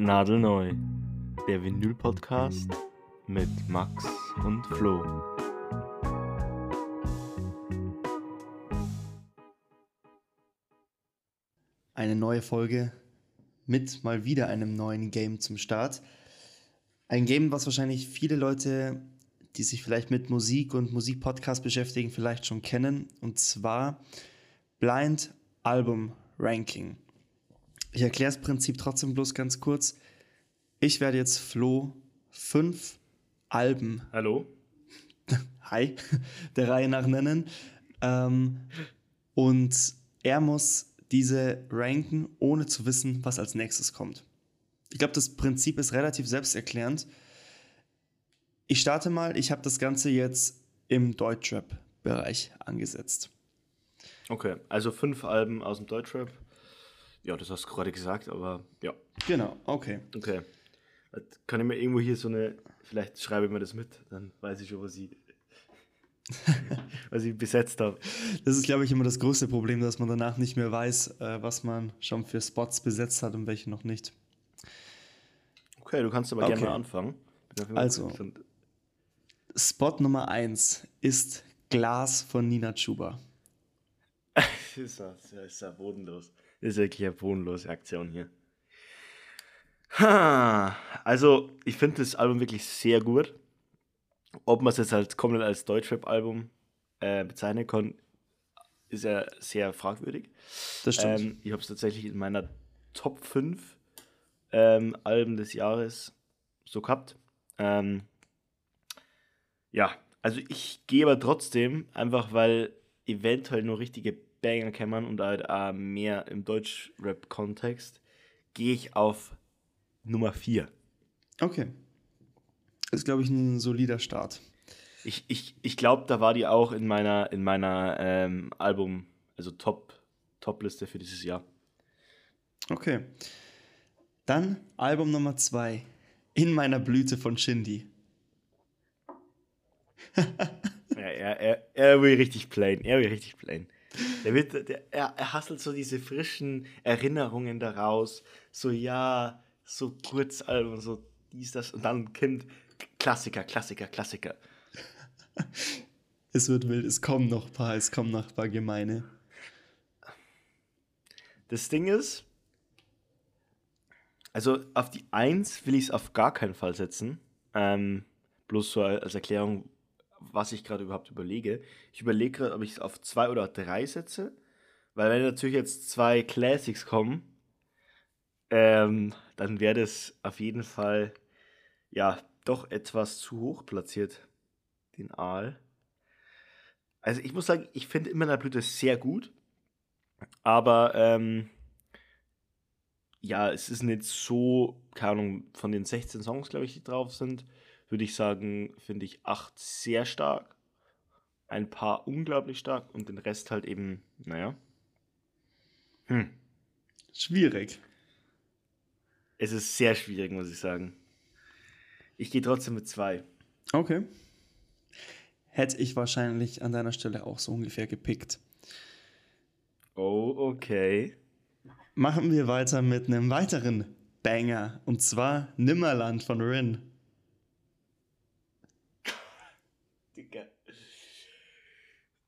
Nadelneu, der Vinyl-Podcast mit Max und Flo. Eine neue Folge mit mal wieder einem neuen Game zum Start. Ein Game, was wahrscheinlich viele Leute, die sich vielleicht mit Musik und Musikpodcast beschäftigen, vielleicht schon kennen. Und zwar Blind Album Ranking. Ich erkläre das Prinzip trotzdem bloß ganz kurz. Ich werde jetzt Flo fünf Alben. Hallo? Hi, der Reihe nach nennen. Ähm, und er muss diese ranken, ohne zu wissen, was als nächstes kommt. Ich glaube, das Prinzip ist relativ selbsterklärend. Ich starte mal, ich habe das Ganze jetzt im Deutschrap-Bereich angesetzt. Okay, also fünf Alben aus dem Deutschrap. Ja, das hast du gerade gesagt, aber ja. Genau, okay. Okay. Kann ich mir irgendwo hier so eine, vielleicht schreibe ich mir das mit, dann weiß ich schon, was ich, was ich besetzt habe. Das ist, glaube ich, immer das größte Problem, dass man danach nicht mehr weiß, äh, was man schon für Spots besetzt hat und welche noch nicht. Okay, du kannst aber Okay. gerne mal anfangen. Also. Spot Nummer 1 ist Glas von Nina Chuba. Das ist ja, das ist ja bodenlos. Ist wirklich eine bodenlose Aktion hier. Ha, also, ich finde das Album wirklich sehr gut. Ob man es jetzt halt komplett als Deutschrap-Album äh, bezeichnen kann, ist ja sehr fragwürdig. Das stimmt. Ähm, ich habe es tatsächlich in meiner Top 5 ähm, Alben des Jahres so gehabt. Ähm, ja, also ich gehe aber trotzdem, einfach weil eventuell nur richtige Banger kämmern und halt auch mehr im Deutsch-Rap-Kontext, gehe ich auf Nummer 4. Okay. Ist, glaube ich, ein solider Start. Ich, ich, ich glaube, da war die auch in meiner, in meiner ähm, Album, also Top, Top-Liste für dieses Jahr. Okay. Dann Album Nummer 2. In meiner Blüte von Shindy. Ja, er, er, er will richtig plain. Er will richtig plain. Der wird, der, er, er hasselt so diese frischen Erinnerungen daraus. So, ja, so Kurzalbum, so dies, das. Und dann kommt Klassiker, Klassiker, Klassiker. Es wird wild, es kommen noch ein paar, es kommen noch ein paar gemeine. Das Ding ist, also auf die 1 will ich es auf gar keinen Fall setzen. Ähm, bloß so als Erklärung, was ich gerade überhaupt überlege. Ich überlege gerade, ob ich es auf 2 oder 3 setze. Weil wenn natürlich jetzt zwei Classics kommen, ähm, dann wäre das auf jeden Fall ja doch etwas zu hoch platziert, den Aal. Also ich muss sagen, ich finde immer der Blüte sehr gut. Aber ähm, ja, es ist nicht so, keine Ahnung, von den 16 Songs, glaube ich, die drauf sind, würde ich sagen, finde ich 8 sehr stark. Ein paar unglaublich stark und den Rest halt eben, naja. Hm. Schwierig. Es ist sehr schwierig, muss ich sagen. Ich gehe trotzdem mit 2. Okay. Hätte ich wahrscheinlich an deiner Stelle auch so ungefähr gepickt. Oh, okay. Machen wir weiter mit einem weiteren Banger. Und zwar Nimmerland von Rin.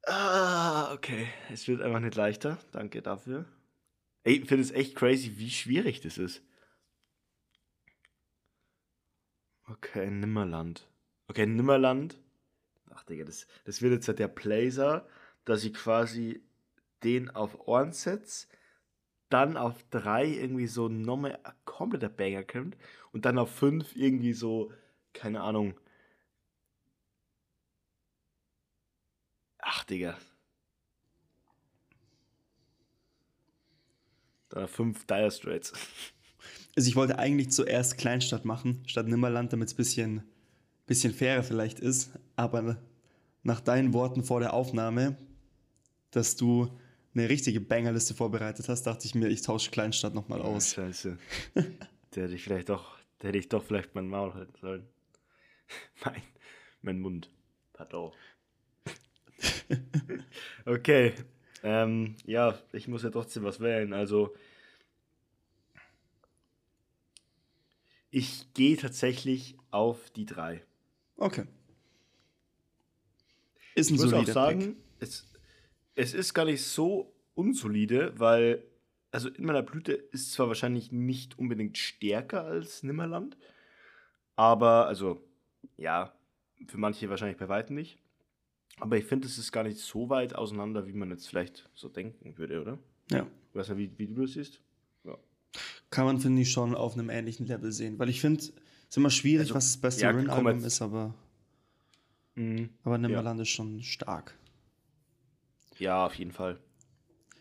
Ah, okay. Es wird einfach nicht leichter. Danke dafür. Ey, ich finde es echt crazy, wie schwierig das ist. Okay, Nimmerland. Okay, Nimmerland. Ach, Digga, das, das wird jetzt halt der Blazer, dass ich quasi den auf Ohren setze, dann auf drei irgendwie so nochmal ein kompletter Banger kommt und dann auf fünf irgendwie so, keine Ahnung, Ach, Digga. Dann fünf Dire Straits. Also ich wollte eigentlich zuerst Kleinstadt machen, statt Nimmerland, damit es ein bisschen, bisschen fairer vielleicht ist. Aber nach deinen Worten vor der Aufnahme, dass du eine richtige Bangerliste vorbereitet hast, dachte ich mir, ich tausche Kleinstadt nochmal Oh, aus. scheiße. Der hätte ich vielleicht doch, der hätte ich doch vielleicht mein Maul halten sollen. Mein, mein Mund. Pardon. okay. Ähm, ja, ich muss ja trotzdem was wählen. Also Ich gehe tatsächlich auf die drei. Okay. Ist ein Ich muss auch sagen, es, es ist gar nicht so unsolide, weil, also in meiner Blüte ist zwar wahrscheinlich nicht unbedingt stärker als Nimmerland, aber, also, ja, für manche wahrscheinlich bei weitem nicht. Aber ich finde, es ist gar nicht so weit auseinander, wie man jetzt vielleicht so denken würde, oder? Ja. Ich weiß nicht, wie, wie du das siehst. Ja. Kann man, finde ich, schon auf einem ähnlichen Level sehen. Weil ich finde, es ist immer schwierig, Also, was das beste ja, Rin-Album ist, aber, Mhm. aber Nimmerland ist schon stark. Ja, auf jeden Fall.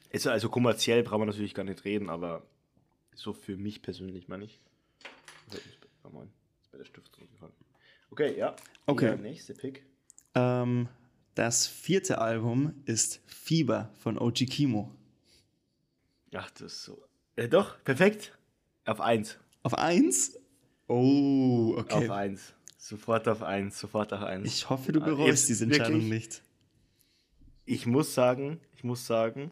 Ist, also kommerziell brauchen wir natürlich gar nicht reden, aber so für mich persönlich meine ich. Oh Mann, ist bei der Stift runtergefallen. Okay, ja. Okay. Der nächste Pick. Ähm, das vierte Album ist Fieber von OG Kimo. Ach, das ist so. Ja, doch, perfekt. Auf 1. Auf eins? Oh, okay. Auf 1. Sofort auf 1. Sofort auf 1. Ich hoffe, du bereust diese Entscheidung wirklich? nicht. Ich muss sagen, ich muss sagen,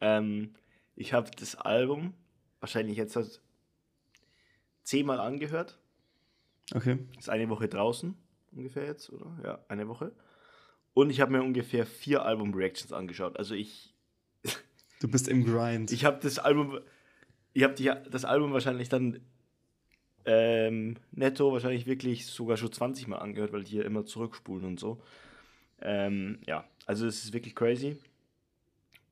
ähm, ich habe das Album wahrscheinlich jetzt halt zehnmal angehört. Okay. Ist eine Woche draußen, ungefähr jetzt, oder? Ja, eine Woche. Und ich habe mir ungefähr vier Album-Reactions angeschaut. Also ich, Du bist im Grind. ich habe das Album, ich habe das Album wahrscheinlich dann ähm, netto wahrscheinlich wirklich sogar schon 20 Mal angehört, weil die hier immer zurückspulen und so. Ähm, ja, also es ist wirklich crazy.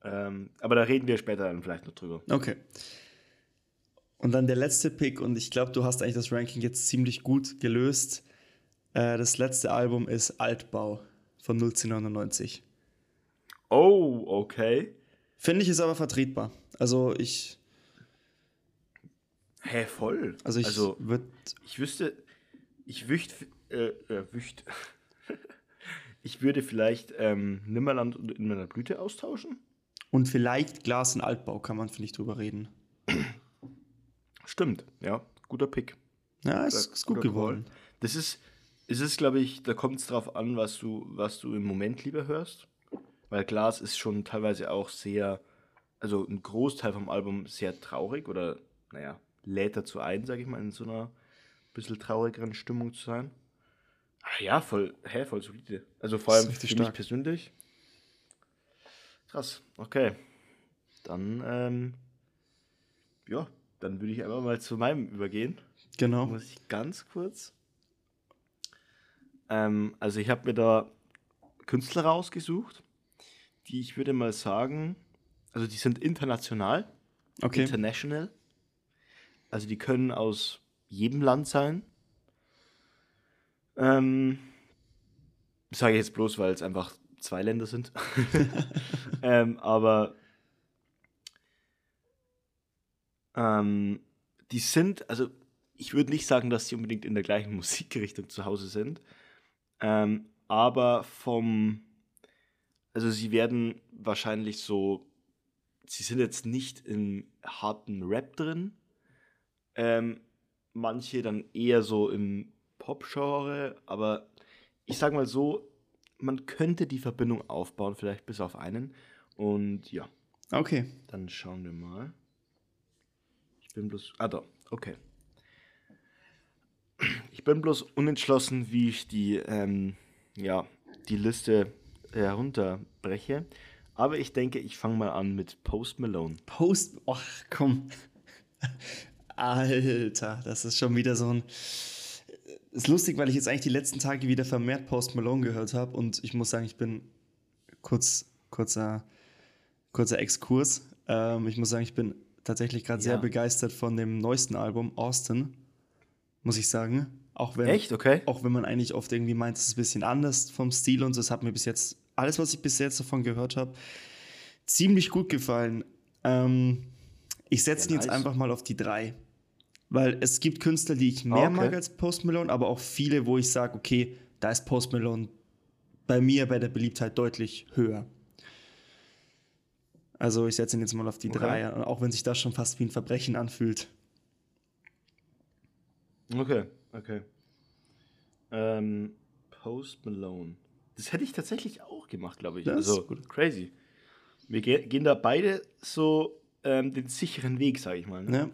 Ähm, aber da reden wir später dann vielleicht noch drüber. Okay. Und dann der letzte Pick, und ich glaube, du hast eigentlich das Ranking jetzt ziemlich gut gelöst. Äh, das letzte Album ist Altbau von 1999. Oh, okay. Finde ich ist aber vertretbar. Also ich, Hä, voll. also ich also würde, Ich wüsste, ich wücht, äh, äh, wücht. ich würde vielleicht ähm, Nimmerland und in meiner Blüte austauschen. und vielleicht Glas und Altbau kann man, finde ich, drüber reden. Stimmt, ja, guter Pick. Ja, ist, ist gut geworden. Call. Das ist, es ist, glaube ich, da kommt es drauf an, was du, was du im Moment lieber hörst. Weil Glas ist schon teilweise auch sehr, also ein Großteil vom Album sehr traurig oder, naja, lädt dazu ein, sage ich mal, in so einer bisschen traurigeren Stimmung zu sein. Ah ja, voll, hä, voll solide. Also vor allem für mich stark. persönlich. Krass, okay. Dann, ähm, ja, dann würde ich einfach mal zu meinem übergehen. Genau. Muss ich ganz kurz. Ähm, also ich habe mir da Künstler rausgesucht, die ich würde mal sagen, also die sind international, Okay. international. Also die können aus jedem Land sein. Ähm, sage ich jetzt bloß, weil es einfach zwei Länder sind. ähm, aber ähm, die sind, also ich würde nicht sagen, dass sie unbedingt in der gleichen Musikrichtung zu Hause sind, ähm, aber vom, also sie werden wahrscheinlich so, sie sind jetzt nicht im harten Rap drin, ähm, manche dann eher so im Pop-Genre, aber ich sag mal so, man könnte die Verbindung aufbauen, vielleicht bis auf einen. Und ja, Okay. dann schauen wir mal. Ich bin bloß. Ah, da, okay. Ich bin bloß unentschlossen, wie ich die, ähm, ja, die Liste herunterbreche. Aber ich denke, ich fange mal an mit Post Malone. Post. Ach, komm. Alter, das ist schon wieder so ein. Ist lustig, weil ich jetzt eigentlich die letzten Tage wieder vermehrt Post Malone gehört habe und ich muss sagen, ich bin kurz, kurzer, kurzer Exkurs. Ähm, ich muss sagen, ich bin tatsächlich gerade sehr Ja. begeistert von dem neuesten Album, Austin, muss ich sagen. Auch wenn, Echt? Okay. auch wenn man eigentlich oft irgendwie meint, es ist ein bisschen anders vom Stil und so. Es hat mir bis jetzt, alles, was ich bis jetzt davon gehört habe, ziemlich gut gefallen. Ähm, ich setze ihn Ja, jetzt nice. einfach mal auf die drei. Weil es gibt Künstler, die ich mehr okay. mag als Post Malone, aber auch viele, wo ich sage, okay, da ist Post Malone bei mir bei der Beliebtheit deutlich höher. Also ich setze ihn jetzt mal auf die Okay. drei, auch wenn sich das schon fast wie ein Verbrechen anfühlt. Okay, okay. Ähm, Post Malone. Das hätte ich tatsächlich auch gemacht, glaube ich. Das also, gut. crazy. Wir ge gehen da beide so ähm, den sicheren Weg, sage ich mal. Ne?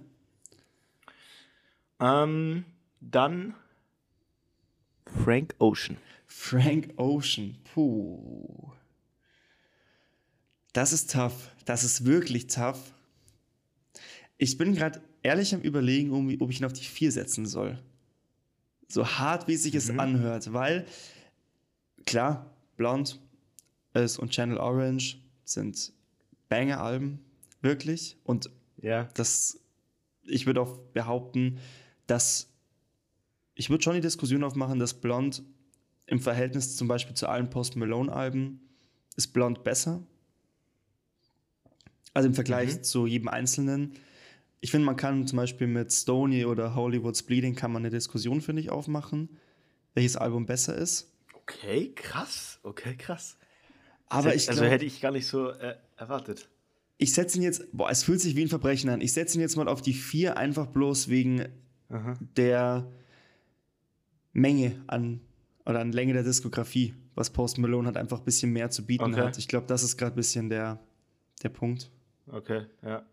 Ja. Ähm, dann Frank Ocean. Frank Ocean. Puh. Das ist tough. Das ist wirklich tough. Ich bin gerade ehrlich am Überlegen, ob ich ihn auf die 4 setzen soll. So hart, wie es sich mhm. es anhört, weil klar, Blond ist und Channel Orange sind Banger-Alben, wirklich. Und ja. das, ich würde auch behaupten, dass ich würde schon die Diskussion aufmachen, dass Blond im Verhältnis zum Beispiel zu allen Post Malone-Alben ist Blond besser. Also im Vergleich mhm. zu jedem Einzelnen. Ich finde, man kann zum Beispiel mit Stony oder Hollywood's Bleeding kann man eine Diskussion, finde ich, aufmachen, welches Album besser ist. Okay, krass. Okay, krass. Aber ich also glaub, hätte ich gar nicht so äh, erwartet. Ich setze ihn jetzt, boah, es fühlt sich wie ein Verbrechen an. Ich setze ihn jetzt mal auf die 4, einfach bloß wegen Aha. der Menge an oder an Länge der Diskografie, was Post Malone hat einfach ein bisschen mehr zu bieten okay. hat. Ich glaube, das ist gerade ein bisschen der, der Punkt. Okay, ja.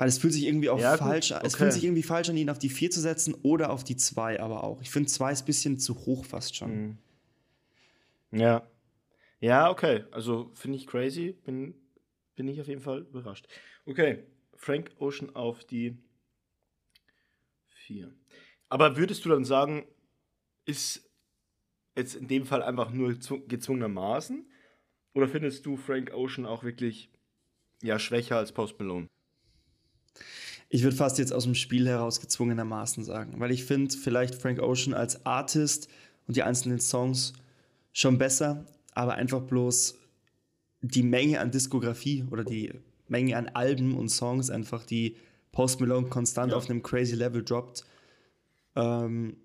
Weil es fühlt sich irgendwie auch ja, falsch an. Okay. Es fühlt sich irgendwie falsch an, ihn auf die 4 zu setzen oder auf die 2 aber auch. Ich finde 2 ist ein bisschen zu hoch fast schon. Mhm. Ja. Ja, okay. Also finde ich crazy. Bin, bin ich auf jeden Fall überrascht. Okay. Frank Ocean auf die 4. Aber würdest du dann sagen, ist jetzt in dem Fall einfach nur gezwungenermaßen? Oder findest du Frank Ocean auch wirklich ja, schwächer als Post Malone? Ich würde fast jetzt aus dem Spiel heraus gezwungenermaßen sagen, weil ich finde vielleicht Frank Ocean als Artist und die einzelnen Songs schon besser, aber einfach bloß die Menge an Diskografie oder die Menge an Alben und Songs einfach, die Post Malone konstant ja. auf einem crazy Level droppt, ähm,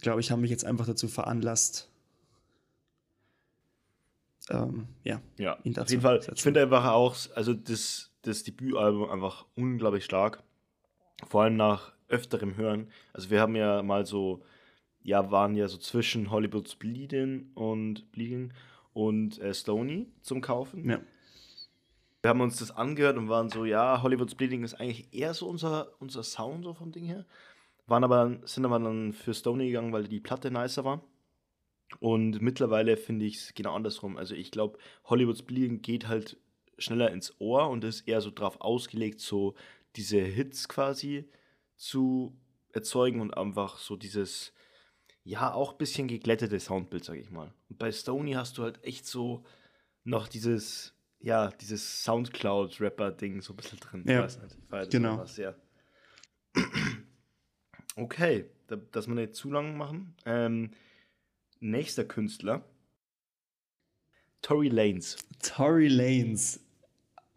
glaube ich, haben mich jetzt einfach dazu veranlasst, ähm, ja, ja ihn dazu auf jeden Fall. Setzen. Ich finde einfach auch, also das, das Debütalbum einfach unglaublich stark. Vor allem nach öfterem Hören. Also wir haben ja mal so, ja, waren ja so zwischen Hollywood's Bleeding und Bleeding und äh, Stony zum Kaufen. Ja. Wir haben uns das angehört und waren so, ja, Hollywood's Bleeding ist eigentlich eher so unser, unser Sound so vom Ding her. Waren aber, sind aber dann für Stony gegangen, weil die Platte nicer war. Und mittlerweile finde ich es genau andersrum. Also ich glaube, Hollywood's Bleeding geht halt schneller ins Ohr und ist eher so drauf ausgelegt, so diese Hits quasi zu erzeugen und einfach so dieses, ja, auch ein bisschen geglättete Soundbild, sag ich mal. Und bei Stony hast du halt echt so noch dieses, ja, dieses Soundcloud-Rapper-Ding so ein bisschen drin. Ja, ich nicht, ich genau. Sehr. Okay, dass wir nicht zu lang machen. Ähm, nächster Künstler. Tory Lanes. Tory Lanes.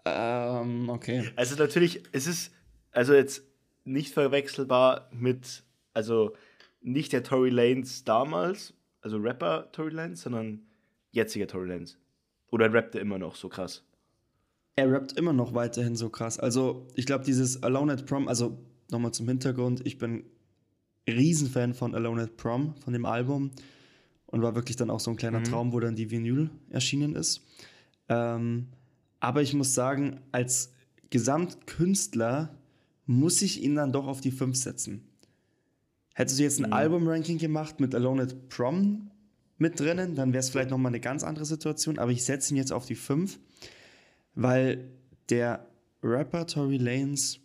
Ähm, okay. Also natürlich, es ist also jetzt nicht verwechselbar mit, also nicht der Tory Lanes damals, also Rapper Tory Lanes, sondern jetziger Tory Lanes. Oder rappt er immer noch so krass? Er rappt immer noch weiterhin so krass. Also ich glaube, dieses Alone at Prom, also nochmal zum Hintergrund, ich bin Riesenfan von Alone at Prom, von dem Album. Und war wirklich dann auch so ein kleiner mhm. Traum, wo dann die Vinyl erschienen ist. Ähm, aber ich muss sagen, als Gesamtkünstler muss ich ihn dann doch auf die 5 setzen. Hättest du jetzt ein mhm. Album-Ranking gemacht mit Alone at Prom mit drinnen, dann wäre es vielleicht nochmal eine ganz andere Situation. Aber ich setze ihn jetzt auf die 5, weil der Rapper Tory Lanes,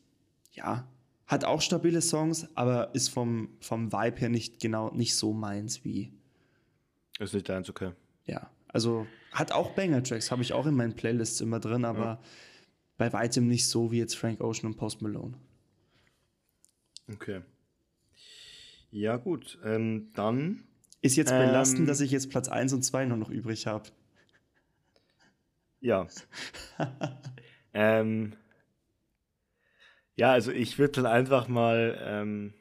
ja, hat auch stabile Songs, aber ist vom, vom Vibe her nicht genau nicht so meins wie. Ist nicht deins, okay. Ja, also hat auch Banger-Tracks, habe ich auch in meinen Playlists immer drin, aber ja. bei weitem nicht so wie jetzt Frank Ocean und Post Malone. Okay. Ja, gut. Ähm, dann. Ist jetzt belastend, ähm, dass ich jetzt Platz 1 und 2 nur noch übrig habe. Ja. ähm, ja, also ich würde dann einfach mal ähm,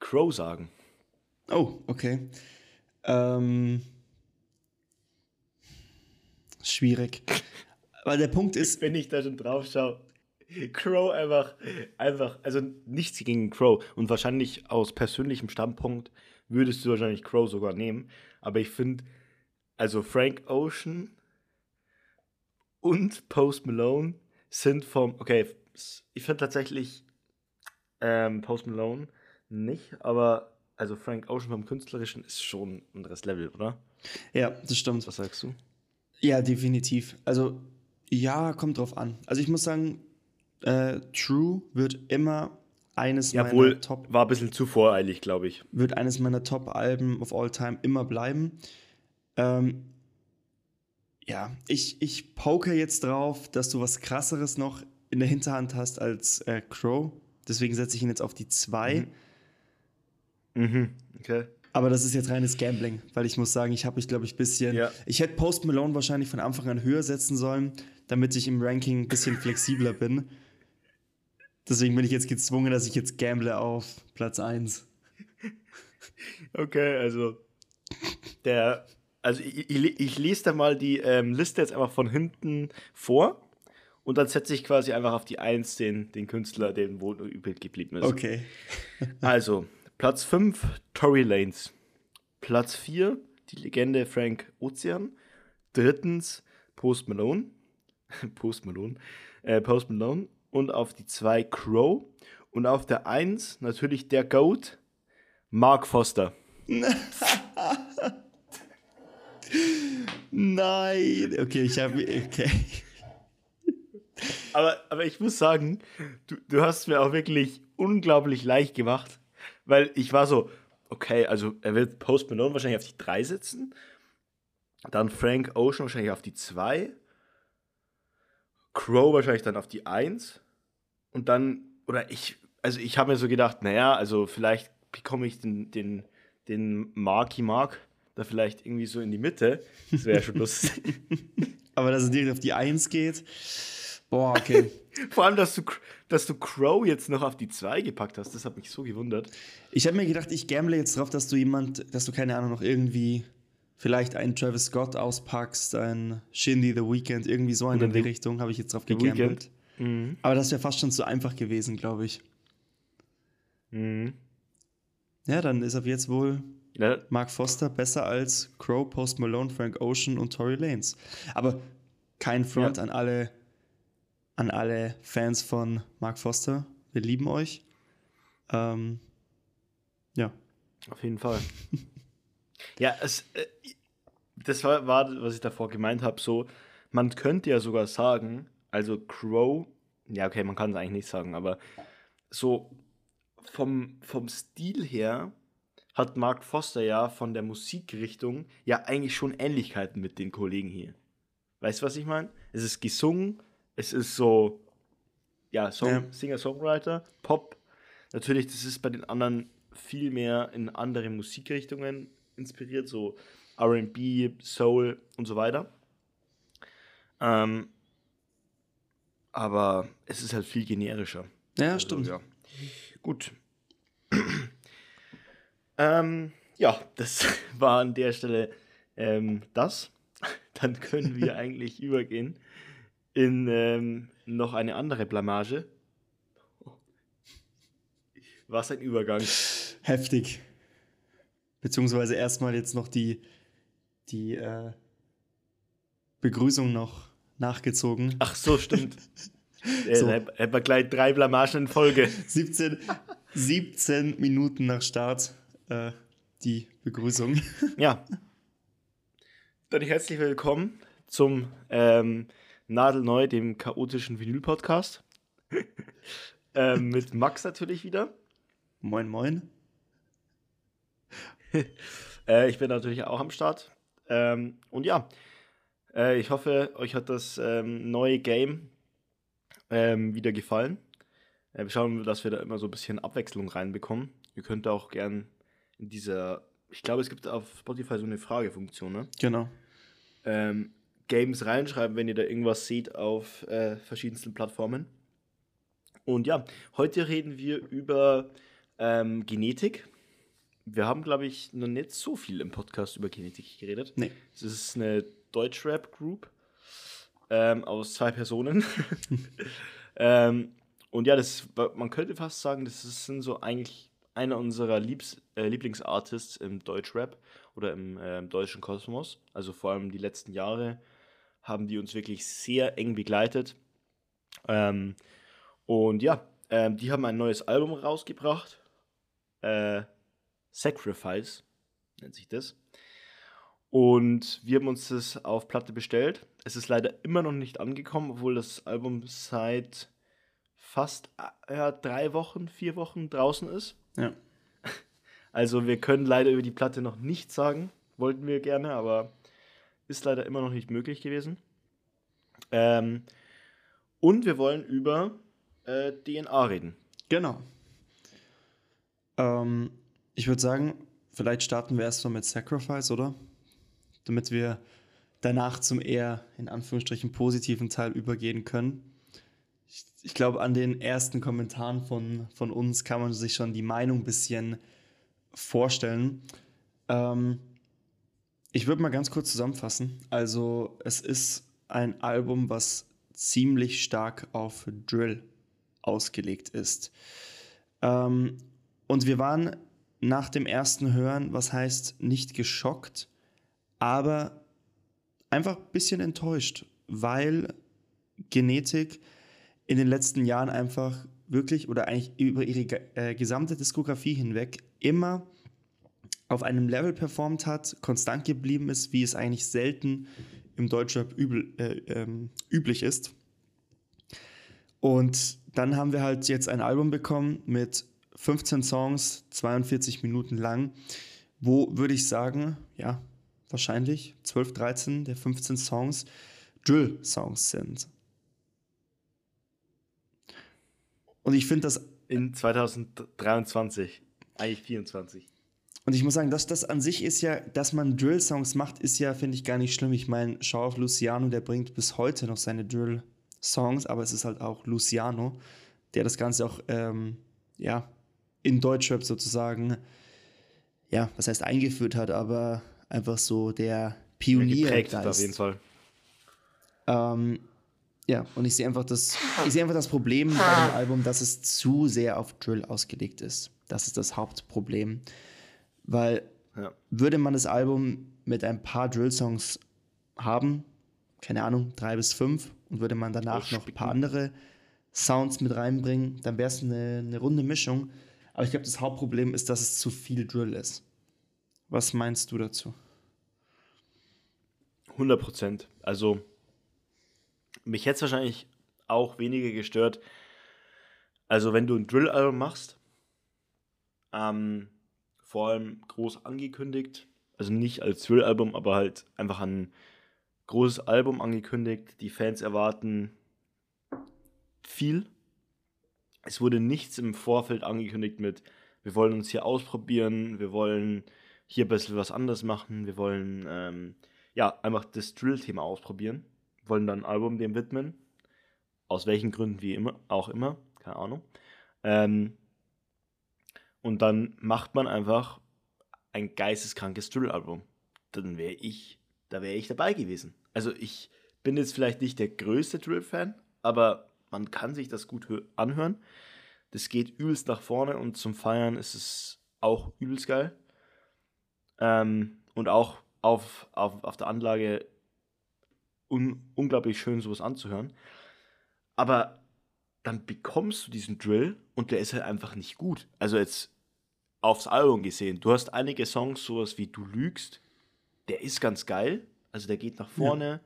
Crow sagen. Oh, okay. Ähm, schwierig. Weil der Punkt ist. Wenn ich da schon drauf schaue, Crow einfach, einfach, also nichts gegen Crow. Und wahrscheinlich aus persönlichem Standpunkt würdest du wahrscheinlich Crow sogar nehmen. Aber ich finde, also Frank Ocean und Post Malone sind vom, okay, ich finde tatsächlich Ähm, Post Malone nicht, aber also Frank Ocean vom Künstlerischen ist schon ein anderes Level, oder? Ja, das stimmt. Was sagst du? Ja, definitiv. Also, ja, kommt drauf an. Also, ich muss sagen, äh, True wird immer eines Jawohl, meiner Top war ein bisschen zu voreilig, glaube ich. wird eines meiner Top-Alben of all time immer bleiben. Ähm, ja, ich, ich poke jetzt drauf, dass du was krasseres noch in der Hinterhand hast als äh, Crow. Deswegen setze ich ihn jetzt auf die 2. Mhm. Mhm, okay. Aber das ist jetzt reines Gambling, weil ich muss sagen, ich habe mich, glaube ich, ein bisschen. Ja. Ich hätte Post Malone wahrscheinlich von Anfang an höher setzen sollen, damit ich im Ranking ein bisschen flexibler bin. Deswegen bin ich jetzt gezwungen, dass ich jetzt gamble auf Platz 1. Okay, also der, also ich, ich, ich lese da mal die ähm, Liste jetzt einfach von hinten vor und dann setze ich quasi einfach auf die 1 den, den Künstler, den wo übrig geblieben ist. Okay. Also, Platz 5, Tory Lanes. Platz 4, die Legende Frank Ozean. Drittens, Post Malone. Post Malone. Äh, Post Malone. Und auf die 2, Crow. Und auf der 1 natürlich der Goat, Mark Foster. Nein. Okay, ich habe. Okay. Aber, aber ich muss sagen, du, du hast mir auch wirklich unglaublich leicht gemacht, weil ich war so, okay, also er wird Post Malone wahrscheinlich auf die 3 sitzen, dann Frank Ocean wahrscheinlich auf die 2, Crow wahrscheinlich dann auf die 1 und dann, oder ich, also ich habe mir so gedacht, naja, also vielleicht bekomme ich den, den, den Marky Mark da vielleicht irgendwie so in die Mitte. Das wäre ja schon lustig. Aber dass es direkt auf die 1 geht. Boah, okay. Vor allem, dass du, dass du Crow jetzt noch auf die 2 gepackt hast, das hat mich so gewundert. Ich habe mir gedacht, ich gamble jetzt drauf, dass du jemand, dass du keine Ahnung, noch irgendwie vielleicht einen Travis Scott auspackst, einen Shindy The Weeknd, irgendwie so in die Richtung, habe ich jetzt drauf gegambelt. Mhm. Aber das wäre fast schon zu einfach gewesen, glaube ich. Mhm. Ja, dann ist ab jetzt wohl Ja, Mark Foster besser als Crow, Post Malone, Frank Ocean und Tory Lanez. Aber kein Front Ja. an alle an alle Fans von Mark Foster. Wir lieben euch. Ähm, ja. auf jeden Fall. ja, es, äh, das war, war, was ich davor gemeint habe, so, man könnte ja sogar sagen, also Crow, ja, okay, man kann es eigentlich nicht sagen, aber so vom, vom Stil her hat Mark Foster ja von der Musikrichtung ja eigentlich schon Ähnlichkeiten mit den Kollegen hier. Weißt du, was ich meine? Es ist gesungen, es ist so, ja, Song, Ja. Singer-Songwriter, Pop. Natürlich, das ist bei den anderen viel mehr in andere Musikrichtungen inspiriert, so RB, Soul und so weiter. Ähm, aber es ist halt viel generischer. Ja, Also, stimmt. Ja. Gut. ähm, ja, das war an der Stelle ähm, das. Dann können wir eigentlich übergehen in ähm, noch eine andere Blamage. Was ein Übergang. Heftig. Beziehungsweise erstmal jetzt noch die, die äh, Begrüßung noch nachgezogen. Ach so, stimmt. Äh, So. so. Hätten wir gleich drei Blamagen in Folge. 17, 17 Minuten nach Start äh, die Begrüßung. Ja. Dann herzlich willkommen zum ähm, Nadelneu, dem chaotischen Vinyl-Podcast. ähm, mit Max natürlich wieder. Moin, moin. Äh, ich bin natürlich auch am Start. Ähm, und ja, äh, ich hoffe, euch hat das ähm, neue Game ähm, wieder gefallen. Äh, wir schauen, dass wir da immer so ein bisschen Abwechslung reinbekommen. Ihr könnt auch gern in dieser, ich glaube, es gibt auf Spotify so eine Fragefunktion, ne? Genau. ähm, Games reinschreiben, wenn ihr da irgendwas seht auf äh, verschiedensten Plattformen. Und ja, heute reden wir über ähm, Genetik. Wir haben, glaube ich, noch nicht so viel im Podcast über Genetik geredet. Nee. Es ist eine Deutschrap-Group ähm, aus zwei Personen. ähm, und ja, das, man könnte fast sagen, das sind so eigentlich einer unserer Liebs, äh, Lieblingsartists im Deutschrap oder im ähm, deutschen Kosmos. Also vor allem die letzten Jahre haben die uns wirklich sehr eng begleitet. Ähm, und ja, ähm, die haben ein neues Album rausgebracht. Äh, Sacrifice nennt sich das. Und wir haben uns das auf Platte bestellt. Es ist leider immer noch nicht angekommen, obwohl das Album seit fast äh, ja, drei Wochen, vier Wochen draußen ist. Ja. Also wir können leider über die Platte noch nichts sagen. Wollten wir gerne, aber ist leider immer noch nicht möglich gewesen. Ähm, und wir wollen über äh, DNA reden. Genau. Ähm, ich würde sagen, vielleicht starten wir erstmal mit Sacrifice, oder? Damit wir danach zum eher in Anführungsstrichen positiven Teil übergehen können. Ich, ich glaube, an den ersten Kommentaren von, von uns kann man sich schon die Meinung ein bisschen vorstellen. Ähm, ich würde mal ganz kurz zusammenfassen. Also, es ist ein Album, was ziemlich stark auf Drill ausgelegt ist. Ähm, und wir waren nach dem ersten Hören, was heißt nicht geschockt, aber einfach ein bisschen enttäuscht, weil Genetik in den letzten Jahren einfach wirklich oder eigentlich über ihre äh, gesamte Diskografie hinweg immer auf einem Level performt hat, konstant geblieben ist, wie es eigentlich selten im Deutschrap äh, ähm, üblich ist. Und dann haben wir halt jetzt ein Album bekommen mit 15 Songs, 42 Minuten lang, wo würde ich sagen, ja, wahrscheinlich 12, 13 der 15 Songs Drill-Songs sind. Und ich finde das. In 2023, eigentlich 24. Und ich muss sagen, dass das an sich ist ja, dass man Drill-Songs macht, ist ja, finde ich, gar nicht schlimm. Ich meine, schau auf Luciano, der bringt bis heute noch seine Drill-Songs, aber es ist halt auch Luciano, der das Ganze auch, ähm, ja, in Deutschrap sozusagen, ja, was heißt eingeführt hat, aber einfach so der Pionier. Geprägt hat auf jeden Fall. Ähm, ja, und ich sehe einfach das, ich sehe einfach das Problem bei dem Album, dass es zu sehr auf Drill ausgelegt ist. Das ist das Hauptproblem. Weil ja. würde man das Album mit ein paar Drill-Songs haben, keine Ahnung, drei bis fünf, und würde man danach noch ein paar andere Sounds mit reinbringen, dann wäre es eine, eine runde Mischung. Aber ich glaube, das Hauptproblem ist, dass es zu viel Drill ist. Was meinst du dazu? 100 Prozent. Also, mich hätte es wahrscheinlich auch weniger gestört. Also, wenn du ein Drill-Album machst, ähm, vor allem groß angekündigt, also nicht als Drill-Album, aber halt einfach ein großes Album angekündigt. Die Fans erwarten viel. Es wurde nichts im Vorfeld angekündigt mit, wir wollen uns hier ausprobieren, wir wollen hier ein bisschen was anderes machen, wir wollen ähm, ja einfach das Drill-Thema ausprobieren wollen dann ein Album dem widmen. Aus welchen Gründen wie immer, auch immer, keine Ahnung. Ähm, und dann macht man einfach ein geisteskrankes Drill-Album. Dann wäre ich, da wäre ich dabei gewesen. Also ich bin jetzt vielleicht nicht der größte Drill-Fan, aber man kann sich das gut anhören. Das geht übelst nach vorne und zum Feiern ist es auch übelst geil. Ähm, und auch auf, auf, auf der Anlage un unglaublich schön, sowas anzuhören. Aber dann bekommst du diesen Drill und der ist halt einfach nicht gut. Also jetzt aufs Album gesehen. Du hast einige Songs, sowas wie Du lügst, der ist ganz geil. Also der geht nach vorne. Ja.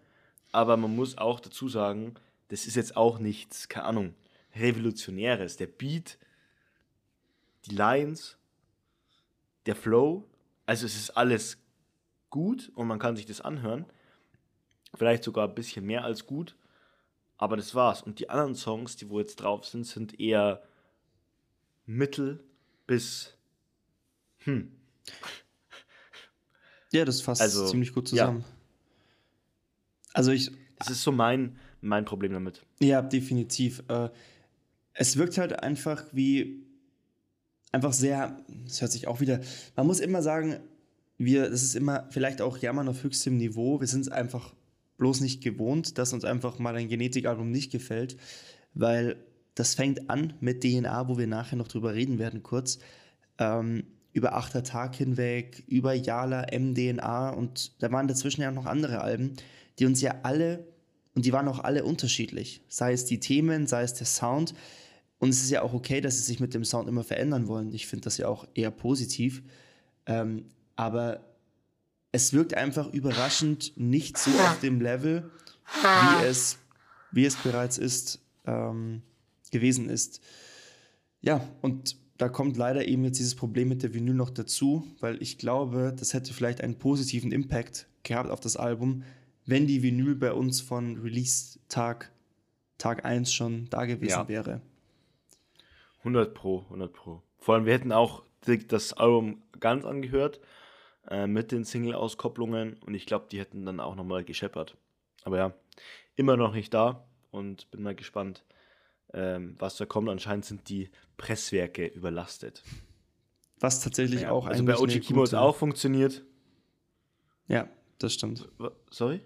Aber man muss auch dazu sagen, das ist jetzt auch nichts, keine Ahnung, Revolutionäres. Der Beat, die Lines, der Flow, also es ist alles gut und man kann sich das anhören. Vielleicht sogar ein bisschen mehr als gut. Aber das war's. Und die anderen Songs, die wo jetzt drauf sind, sind eher mittel bis hm. Ja, das fasst also, ziemlich gut zusammen. Ja. Also ich. Das ist so mein, mein Problem damit. Ja, definitiv. Äh, es wirkt halt einfach wie einfach sehr, das hört sich auch wieder, man muss immer sagen, wir, das ist immer vielleicht auch Jammern auf höchstem Niveau, wir sind es einfach bloß nicht gewohnt, dass uns einfach mal ein Genetikalbum nicht gefällt, weil das fängt an mit DNA, wo wir nachher noch drüber reden werden, kurz. Ähm, über Achter Tag hinweg, über Yala, MDNA und da waren dazwischen ja noch andere Alben, die uns ja alle, und die waren auch alle unterschiedlich, sei es die Themen, sei es der Sound. Und es ist ja auch okay, dass sie sich mit dem Sound immer verändern wollen. Ich finde das ja auch eher positiv. Ähm, aber es wirkt einfach überraschend nicht so auf dem Level, wie es, wie es bereits ist, ähm, gewesen ist. Ja, und da kommt leider eben jetzt dieses Problem mit der Vinyl noch dazu, weil ich glaube, das hätte vielleicht einen positiven Impact gehabt auf das Album, wenn die Vinyl bei uns von Release-Tag Tag 1 schon da gewesen ja. wäre. 100 Pro, 100 Pro. Vor allem, wir hätten auch das Album ganz angehört äh, mit den Single-Auskopplungen und ich glaube, die hätten dann auch nochmal gescheppert. Aber ja, immer noch nicht da und bin mal gespannt, ähm, was da kommt. Anscheinend sind die Presswerke überlastet. Was tatsächlich ja, auch also bei OG Keyboards auch funktioniert. Ja, das stimmt. Sorry?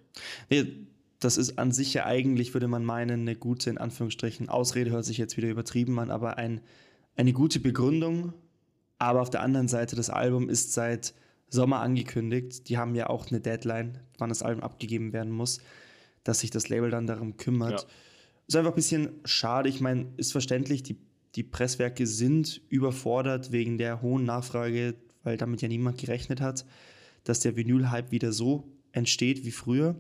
Nee, das ist an sich ja eigentlich, würde man meinen, eine gute, in Anführungsstrichen, Ausrede hört sich jetzt wieder übertrieben an, aber ein, eine gute Begründung. Aber auf der anderen Seite, das Album ist seit Sommer angekündigt. Die haben ja auch eine Deadline, wann das Album abgegeben werden muss, dass sich das Label dann darum kümmert. Ja. Ist einfach ein bisschen schade. Ich meine, ist verständlich, die, die Presswerke sind überfordert wegen der hohen Nachfrage, weil damit ja niemand gerechnet hat, dass der Vinyl-Hype wieder so entsteht wie früher.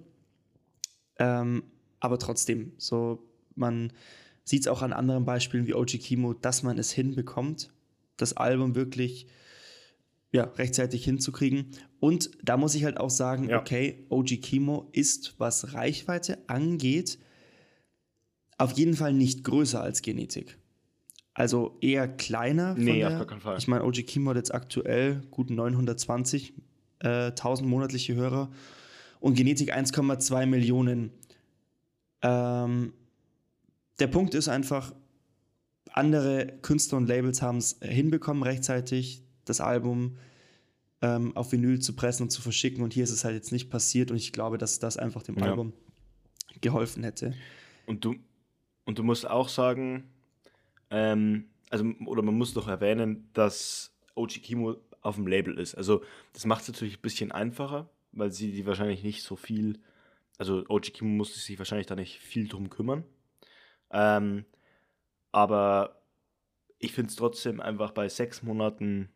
Ähm, aber trotzdem, so man sieht es auch an anderen Beispielen wie OG Kimo, dass man es hinbekommt, das Album wirklich ja, rechtzeitig hinzukriegen. Und da muss ich halt auch sagen, ja. okay, OG Kimo ist, was Reichweite angeht, auf jeden Fall nicht größer als Genetik. Also eher kleiner. Nee, der, auf gar keinen Fall. Ich meine, OG Kimo hat jetzt aktuell gut 920.000 äh, monatliche Hörer und Genetik 1,2 Millionen. Ähm, der Punkt ist einfach, andere Künstler und Labels haben es hinbekommen, rechtzeitig das Album ähm, auf Vinyl zu pressen und zu verschicken. Und hier ist es halt jetzt nicht passiert. Und ich glaube, dass das einfach dem ja. Album geholfen hätte. Und du, und du musst auch sagen, ähm, also, oder man muss doch erwähnen, dass OG Kimo auf dem Label ist. Also, das macht es natürlich ein bisschen einfacher, weil sie die wahrscheinlich nicht so viel, also OG Kimo musste sich wahrscheinlich da nicht viel drum kümmern. Ähm, aber ich finde es trotzdem einfach bei sechs Monaten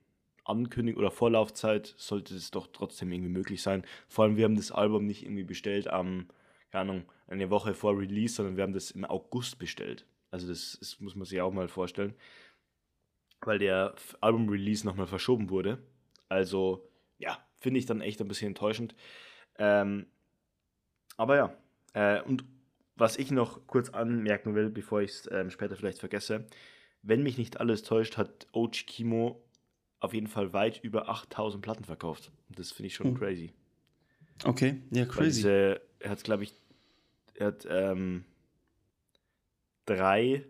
Ankündigung oder Vorlaufzeit sollte es doch trotzdem irgendwie möglich sein. Vor allem, wir haben das Album nicht irgendwie bestellt am, keine Ahnung, eine Woche vor Release, sondern wir haben das im August bestellt. Also das, das muss man sich auch mal vorstellen. Weil der Album-Release nochmal verschoben wurde. Also, ja, finde ich dann echt ein bisschen enttäuschend. Ähm, aber ja, äh, und was ich noch kurz anmerken will, bevor ich es ähm, später vielleicht vergesse, wenn mich nicht alles täuscht, hat OG Kimo auf jeden Fall weit über 8000 Platten verkauft. Das finde ich schon oh. crazy. Okay, ja, crazy. Diese, er hat, glaube ich, er hat ähm, drei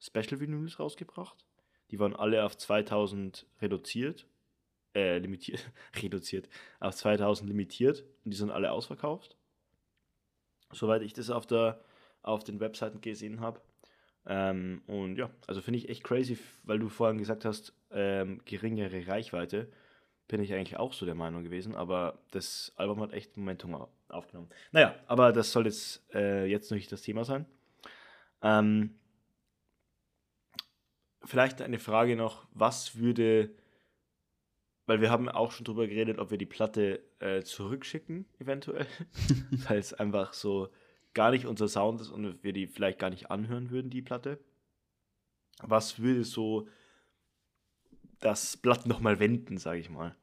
Special Vinyls rausgebracht. Die waren alle auf 2000 reduziert. Äh, limitiert. reduziert. Auf 2000 limitiert. Und die sind alle ausverkauft. Soweit ich das auf, der, auf den Webseiten gesehen habe. Ähm, und ja, also finde ich echt crazy, weil du vorhin gesagt hast, ähm, geringere Reichweite. Bin ich eigentlich auch so der Meinung gewesen, aber das Album hat echt Momentum aufgenommen. Naja, aber das soll jetzt, äh, jetzt nicht das Thema sein. Ähm, vielleicht eine Frage noch, was würde, weil wir haben auch schon drüber geredet, ob wir die Platte äh, zurückschicken, eventuell, weil es einfach so gar nicht unser Sound ist und wir die vielleicht gar nicht anhören würden, die Platte. Was würde so das Blatt nochmal wenden, sage ich mal?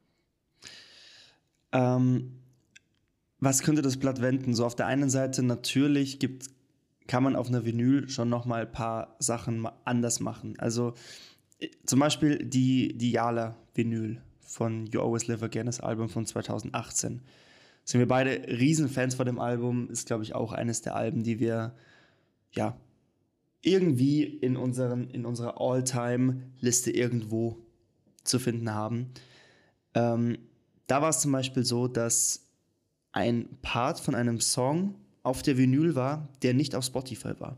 Ähm, was könnte das Blatt wenden? So auf der einen Seite natürlich gibt, kann man auf einer Vinyl schon nochmal ein paar Sachen anders machen. Also äh, zum Beispiel die, die Yala Vinyl von You Always Live Again, das Album von 2018 sind wir beide Riesenfans von dem Album. Ist, glaube ich, auch eines der Alben, die wir, ja, irgendwie in, unseren, in unserer All-Time-Liste irgendwo zu finden haben. Ähm, da war es zum Beispiel so, dass ein Part von einem Song auf der Vinyl war, der nicht auf Spotify war.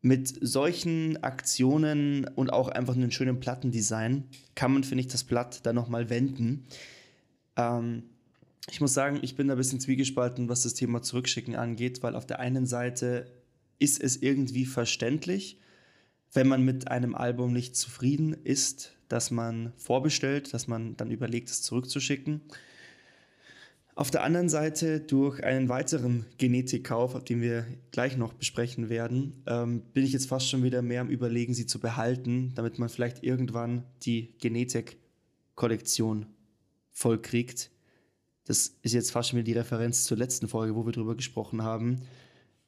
Mit solchen Aktionen und auch einfach einem schönen Plattendesign kann man, finde ich, das Blatt dann nochmal wenden. Ähm, ich muss sagen, ich bin da ein bisschen zwiegespalten, was das Thema Zurückschicken angeht, weil auf der einen Seite ist es irgendwie verständlich, wenn man mit einem Album nicht zufrieden ist, dass man vorbestellt, dass man dann überlegt, es zurückzuschicken. Auf der anderen Seite, durch einen weiteren Genetikkauf, den wir gleich noch besprechen werden, ähm, bin ich jetzt fast schon wieder mehr am Überlegen, sie zu behalten, damit man vielleicht irgendwann die Genetik-Kollektion vollkriegt. Das ist jetzt fast schon wieder die Referenz zur letzten Folge, wo wir darüber gesprochen haben,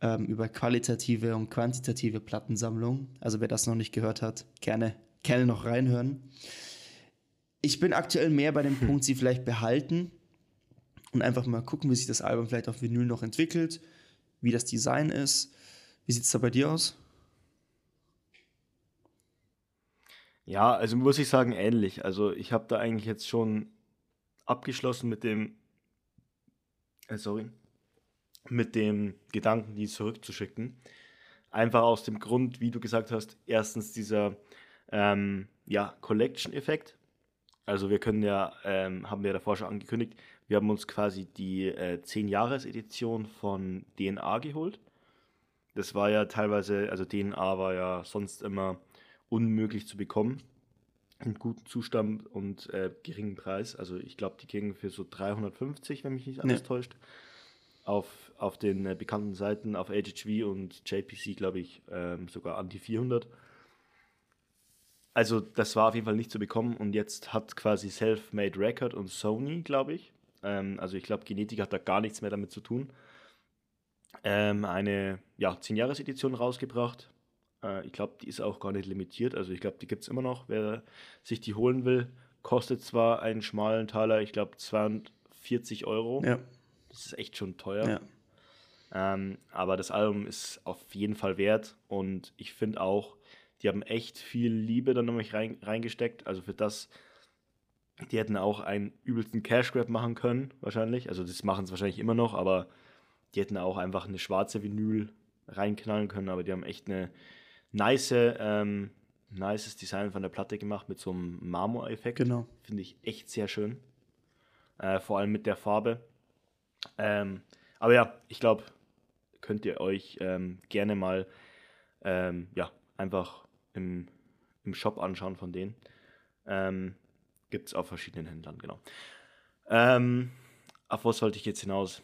ähm, über qualitative und quantitative Plattensammlung. Also wer das noch nicht gehört hat, gerne, gerne noch reinhören. Ich bin aktuell mehr bei dem hm. Punkt, sie vielleicht behalten und einfach mal gucken, wie sich das Album vielleicht auf Vinyl noch entwickelt, wie das Design ist. Wie sieht es da bei dir aus? Ja, also muss ich sagen, ähnlich. Also ich habe da eigentlich jetzt schon abgeschlossen mit dem, äh, sorry, mit dem Gedanken, die zurückzuschicken. Einfach aus dem Grund, wie du gesagt hast, erstens dieser ähm, ja, Collection-Effekt. Also wir können ja, ähm, haben wir davor schon angekündigt, wir haben uns quasi die äh, 10-Jahres-Edition von DNA geholt. Das war ja teilweise, also DNA war ja sonst immer unmöglich zu bekommen. In gutem Zustand und äh, geringen Preis. Also ich glaube, die gingen für so 350, wenn mich nicht alles nee. täuscht. Auf, auf den äh, bekannten Seiten, auf HHV und JPC, glaube ich, ähm, sogar an die 400. Also das war auf jeden Fall nicht zu bekommen und jetzt hat quasi Self-Made Record und Sony, glaube ich, ähm, also ich glaube, Genetik hat da gar nichts mehr damit zu tun. Ähm, eine ja, 10-Jahres-Edition rausgebracht. Äh, ich glaube, die ist auch gar nicht limitiert. Also ich glaube, die gibt es immer noch. Wer sich die holen will, kostet zwar einen schmalen Taler, ich glaube 42 Euro. Ja. Das ist echt schon teuer. Ja. Ähm, aber das Album ist auf jeden Fall wert und ich finde auch, die haben echt viel Liebe dann nämlich rein, reingesteckt. Also für das, die hätten auch einen übelsten Cash Grab machen können, wahrscheinlich. Also das machen sie wahrscheinlich immer noch, aber die hätten auch einfach eine schwarze Vinyl reinknallen können, aber die haben echt eine nice, ähm, nices Design von der Platte gemacht mit so einem Marmor-Effekt. Genau. Finde ich echt sehr schön. Äh, vor allem mit der Farbe. Ähm, aber ja, ich glaube, könnt ihr euch ähm, gerne mal ähm, ja, einfach im, im Shop anschauen von denen. Ähm, Gibt es auf verschiedenen Händlern, genau. Ähm, auf was wollte ich jetzt hinaus?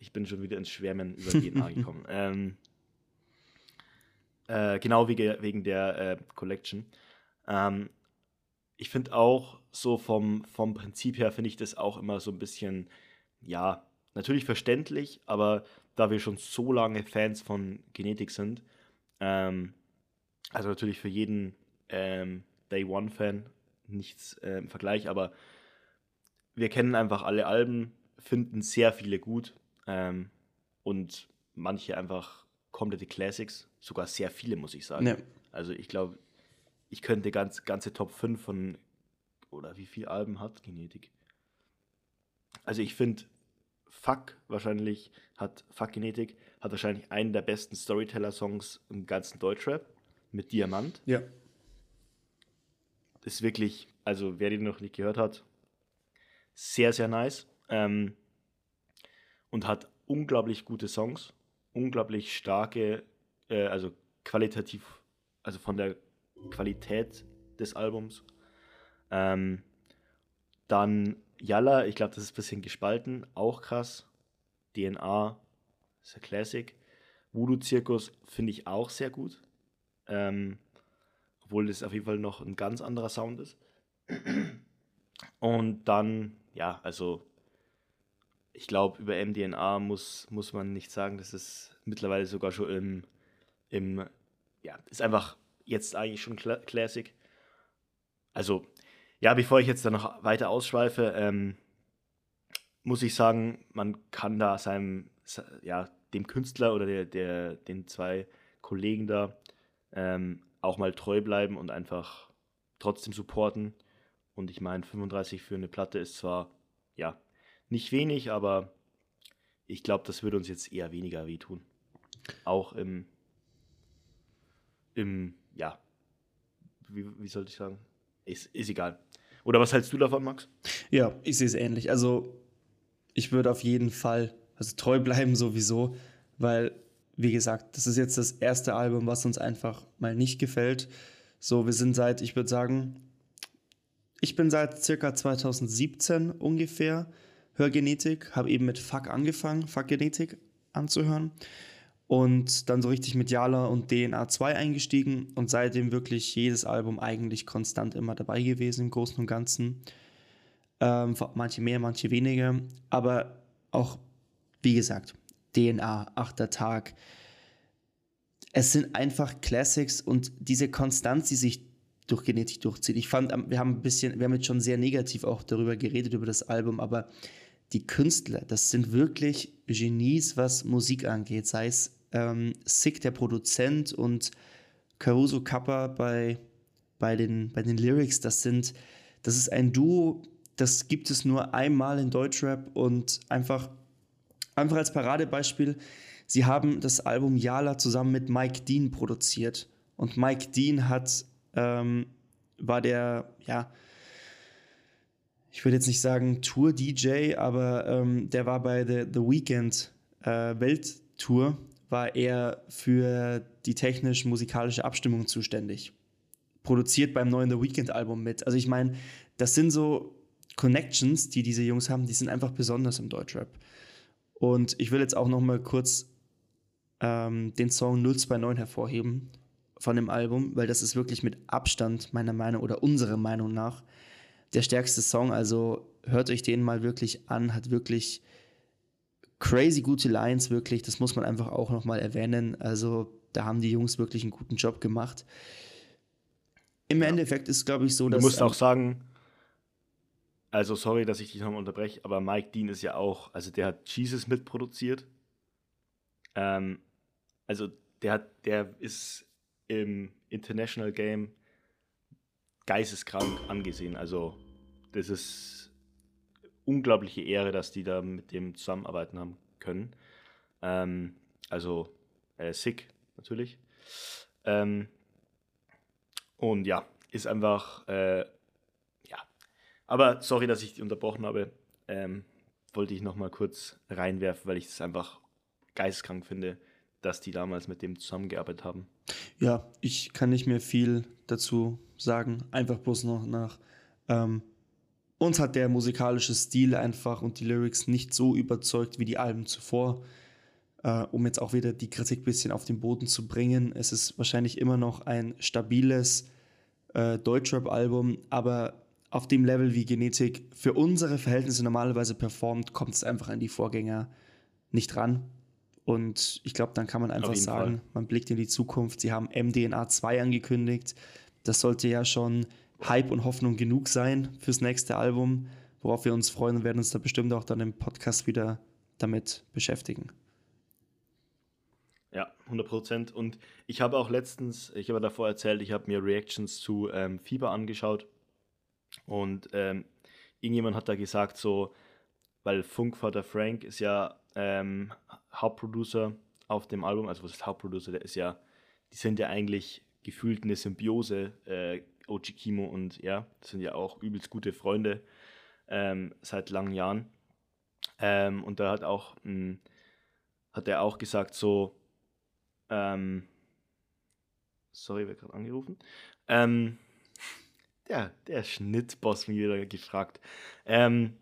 Ich bin schon wieder ins Schwärmen über DNA gekommen. Ähm, äh, genau wegen, wegen der äh, Collection. Ähm, ich finde auch so vom, vom Prinzip her finde ich das auch immer so ein bisschen, ja, natürlich verständlich, aber da wir schon so lange Fans von Genetik sind, ähm, also natürlich für jeden ähm, Day One-Fan nichts äh, im Vergleich, aber wir kennen einfach alle Alben, finden sehr viele gut ähm, und manche einfach komplette Classics, sogar sehr viele, muss ich sagen. Ja. Also ich glaube, ich könnte ganz, ganze Top 5 von, oder wie viele Alben hat Genetik? Also ich finde, Fuck wahrscheinlich hat, Fuck Genetik hat wahrscheinlich einen der besten Storyteller-Songs im ganzen Deutschrap mit Diamant. Ja ist wirklich, also wer den noch nicht gehört hat, sehr, sehr nice. Ähm, und hat unglaublich gute Songs, unglaublich starke, äh, also qualitativ, also von der Qualität des Albums. Ähm, dann Yalla, ich glaube, das ist ein bisschen gespalten, auch krass. DNA ist ein Classic. Voodoo Zirkus finde ich auch sehr gut. Ähm, obwohl das auf jeden Fall noch ein ganz anderer Sound ist. Und dann, ja, also ich glaube, über MDNA muss, muss man nicht sagen, das ist mittlerweile sogar schon im, im, ja, ist einfach jetzt eigentlich schon Classic. Also, ja, bevor ich jetzt da noch weiter ausschweife, ähm, muss ich sagen, man kann da seinem, ja, dem Künstler oder der, der, den zwei Kollegen da ähm, auch mal treu bleiben und einfach trotzdem supporten. Und ich meine, 35 für eine Platte ist zwar, ja, nicht wenig, aber ich glaube, das würde uns jetzt eher weniger wehtun. Auch im, im, ja, wie, wie sollte ich sagen? Ist, ist egal. Oder was hältst du davon, Max? Ja, ich sehe es ähnlich. Also, ich würde auf jeden Fall, also treu bleiben sowieso, weil wie gesagt, das ist jetzt das erste Album, was uns einfach mal nicht gefällt. So, wir sind seit, ich würde sagen, ich bin seit circa 2017 ungefähr Hörgenetik, habe eben mit Fuck angefangen, Fuck Genetik anzuhören und dann so richtig mit Yala und DNA 2 eingestiegen und seitdem wirklich jedes Album eigentlich konstant immer dabei gewesen im Großen und Ganzen. Ähm, manche mehr, manche weniger, aber auch, wie gesagt, DNA, achter Tag. Es sind einfach Classics und diese Konstanz, die sich durch Genetik durchzieht. Ich fand, wir haben ein bisschen, wir haben jetzt schon sehr negativ auch darüber geredet, über das Album, aber die Künstler, das sind wirklich Genies, was Musik angeht. Sei es ähm, Sick, der Produzent, und Caruso Kappa bei, bei, den, bei den Lyrics. Das sind, das ist ein Duo, das gibt es nur einmal in Deutschrap und einfach, einfach als Paradebeispiel, sie haben das Album Yala zusammen mit Mike Dean produziert. Und Mike Dean hat, ähm, war der, ja, ich würde jetzt nicht sagen Tour-DJ, aber ähm, der war bei The, The Weekend äh, Welttour, war er für die technisch-musikalische Abstimmung zuständig. Produziert beim neuen The Weekend-Album mit. Also ich meine, das sind so Connections, die diese Jungs haben, die sind einfach besonders im Deutschrap. Und ich will jetzt auch noch mal kurz ähm, den Song 029 hervorheben von dem Album, weil das ist wirklich mit Abstand meiner Meinung oder unserer Meinung nach der stärkste Song. Also hört euch den mal wirklich an, hat wirklich crazy gute Lines, wirklich. Das muss man einfach auch nochmal erwähnen. Also da haben die Jungs wirklich einen guten Job gemacht. Im ja. Endeffekt ist, glaube ich, so, dass. Du musst auch sagen, also sorry, dass ich dich nochmal unterbreche, aber Mike Dean ist ja auch, also der hat Jesus mitproduziert. Ähm, also der hat, der ist im International Game geisteskrank angesehen. Also das ist unglaubliche Ehre, dass die da mit dem zusammenarbeiten haben können. Ähm, also äh, sick natürlich. Ähm, und ja, ist einfach, äh, ja. Aber sorry, dass ich dich unterbrochen habe. Ähm, wollte ich nochmal kurz reinwerfen, weil ich es einfach geisteskrank finde, dass die damals mit dem zusammengearbeitet haben. Ja, ich kann nicht mehr viel dazu sagen. Einfach bloß noch nach. Ähm, uns hat der musikalische Stil einfach und die Lyrics nicht so überzeugt wie die Alben zuvor. Äh, um jetzt auch wieder die Kritik ein bisschen auf den Boden zu bringen. Es ist wahrscheinlich immer noch ein stabiles äh, Deutschrap-Album, aber auf dem Level wie Genetik für unsere Verhältnisse normalerweise performt, kommt es einfach an die Vorgänger nicht ran. Und ich glaube, dann kann man einfach sagen, Fall. man blickt in die Zukunft. Sie haben MDNA 2 angekündigt. Das sollte ja schon Hype und Hoffnung genug sein fürs nächste Album, worauf wir uns freuen und werden uns da bestimmt auch dann im Podcast wieder damit beschäftigen. Ja, 100 Prozent. Und ich habe auch letztens, ich habe davor erzählt, ich habe mir Reactions zu ähm, Fieber angeschaut. Und ähm, irgendjemand hat da gesagt, so, weil Funkvater Frank ist ja ähm, Hauptproducer auf dem Album, also was ist Hauptproducer, der ist ja, die sind ja eigentlich gefühlt eine Symbiose, äh, Ochi Kimo und das sind ja auch übelst gute Freunde ähm, seit langen Jahren. Ähm, und da hat auch, mh, hm, hat er auch gesagt, so, ähm, sorry, wer gerade angerufen? Ähm, der, der Schnittboss mich wieder gefragt. Ähm,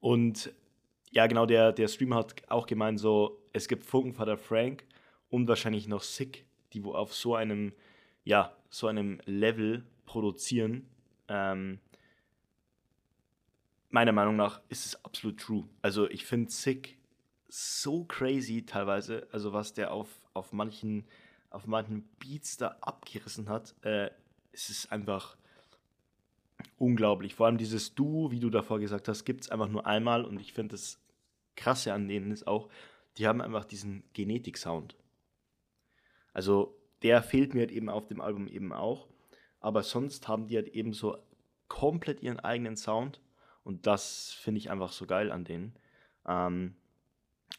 und ja, genau, der, der Streamer hat auch gemeint, so, es gibt Funkenvater Frank und wahrscheinlich noch Sick, die wo auf so einem, ja, so einem Level produzieren. Ähm, meiner Meinung nach ist es absolut true. Also ich finde Sick so crazy teilweise, also was der auf, auf manchen auf manchen Beats da abgerissen hat, äh, es ist einfach unglaublich. Vor allem dieses Du, wie du davor gesagt hast, gibt es einfach nur einmal und ich finde das Krasse an denen ist auch, die haben einfach diesen Genetik-Sound. Also der fehlt mir halt eben auf dem Album eben auch, aber sonst haben die halt eben so komplett ihren eigenen Sound und das finde ich einfach so geil an denen. Ähm,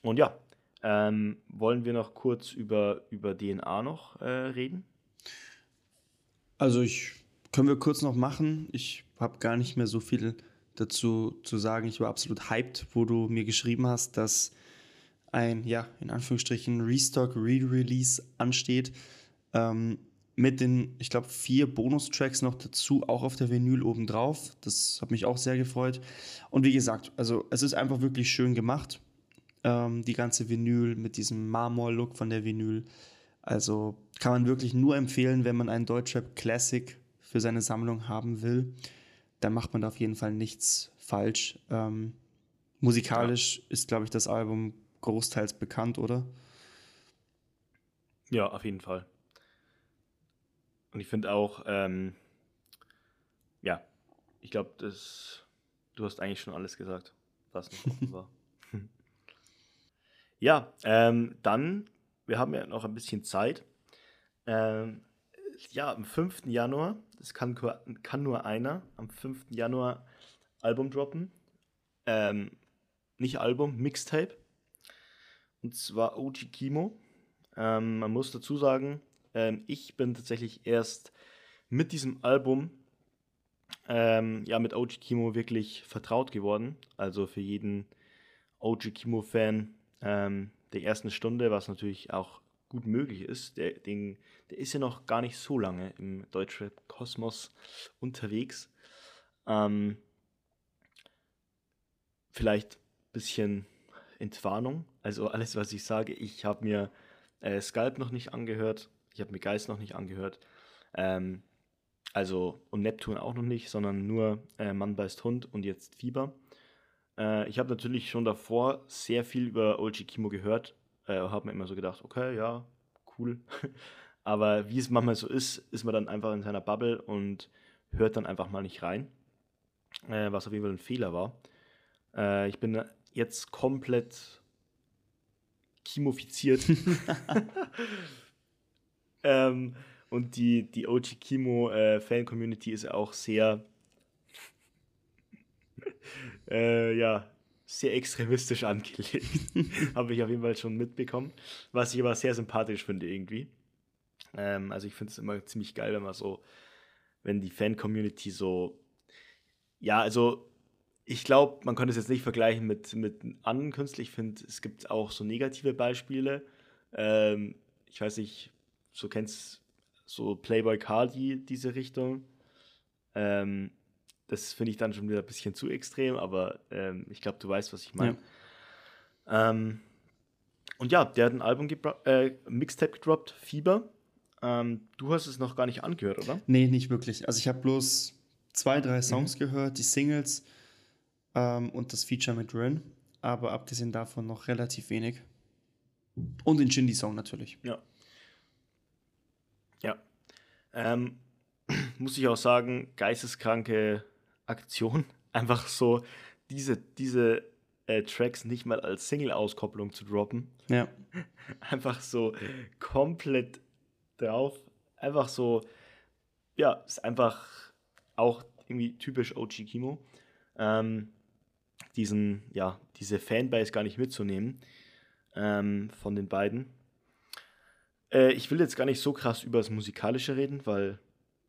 und ja, ähm, wollen wir noch kurz über, über DNA noch äh, reden? Also ich können wir kurz noch machen. Ich habe gar nicht mehr so viel dazu zu sagen. Ich war absolut hyped, wo du mir geschrieben hast, dass ein, ja, in Anführungsstrichen Restock Re-Release ansteht. Ähm, mit den, ich glaube, vier Bonustracks noch dazu, auch auf der Vinyl obendrauf. Das hat mich auch sehr gefreut. Und wie gesagt, also es ist einfach wirklich schön gemacht. Ähm, die ganze Vinyl mit diesem Marmor-Look von der Vinyl. Also kann man wirklich nur empfehlen, wenn man einen Deutschrap Classic für seine Sammlung haben will. Dann macht man da auf jeden Fall nichts falsch. Ähm, musikalisch ja. ist, glaube ich, das Album großteils bekannt, oder? Ja, auf jeden Fall. Und ich finde auch, ähm, ja, ich glaube, du hast eigentlich schon alles gesagt, was noch offen war. ja, ähm, dann, wir haben ja noch ein bisschen Zeit. Ähm, ja, am 5. Januar, das kann, kann nur einer, am 5. Januar Album droppen. Ähm, nicht Album, Mixtape. Und zwar OG Kimo. Ähm, man muss dazu sagen, ähm, ich bin tatsächlich erst mit diesem Album, ähm, ja, mit OG Kimo wirklich vertraut geworden. Also für jeden OG Kimo-Fan ähm, der ersten Stunde, was natürlich auch gut möglich ist. Der, den, der ist ja noch gar nicht so lange im Deutschrap-Kosmos unterwegs. Ähm, vielleicht ein bisschen Entwarnung. Also alles, was ich sage, ich habe mir äh, Sculpt noch nicht angehört. Ich habe mir Geist noch nicht angehört. Ähm, also, und Neptun auch noch nicht, sondern nur äh, Mann beißt Hund und jetzt Fieber. Äh, ich habe natürlich schon davor sehr viel über Olchi Kimo gehört. Äh, habe mir immer so gedacht, okay, ja, cool. Aber wie es manchmal so ist, ist man dann einfach in seiner Bubble und hört dann einfach mal nicht rein. Äh, was auf jeden Fall ein Fehler war. Äh, ich bin jetzt komplett chimofiziert. Ähm, und die, die OG Kimo äh, Fan-Community ist auch sehr, äh, ja, sehr extremistisch angelegt. Habe ich auf jeden Fall schon mitbekommen. Was ich aber sehr sympathisch finde irgendwie. Ähm, also ich finde es immer ziemlich geil, wenn man so, wenn die Fan-Community so, ja, also ich glaube, man könnte es jetzt nicht vergleichen mit, mit anderen Künstlern. Ich finde, es gibt auch so negative Beispiele. Ähm, ich weiß nicht, so kennst so Playboy Cardi, diese Richtung. Ähm, das finde ich dann schon wieder ein bisschen zu extrem, aber ähm, ich glaube, du weißt, was ich meine. Ja. Ähm, und ja, der hat ein Album, äh, Mixtape gedroppt, Fieber. Ähm, du hast es noch gar nicht angehört, oder? Nee, nicht wirklich. Also ich habe bloß zwei, drei Songs mhm. gehört, die Singles ähm, und das Feature mit Rin. Aber abgesehen davon noch relativ wenig. Und den Shindy-Song natürlich. Ja. Ja. Ähm, muss ich auch sagen, geisteskranke Aktion. Einfach so diese, diese äh, Tracks nicht mal als Single-Auskopplung zu droppen. Ja. Einfach so komplett drauf. Einfach so, ja, ist einfach auch irgendwie typisch OG Kimo. Ähm, diesen, ja, diese Fanbase gar nicht mitzunehmen ähm, von den beiden. Äh, ich will jetzt gar nicht so krass über das Musikalische reden, weil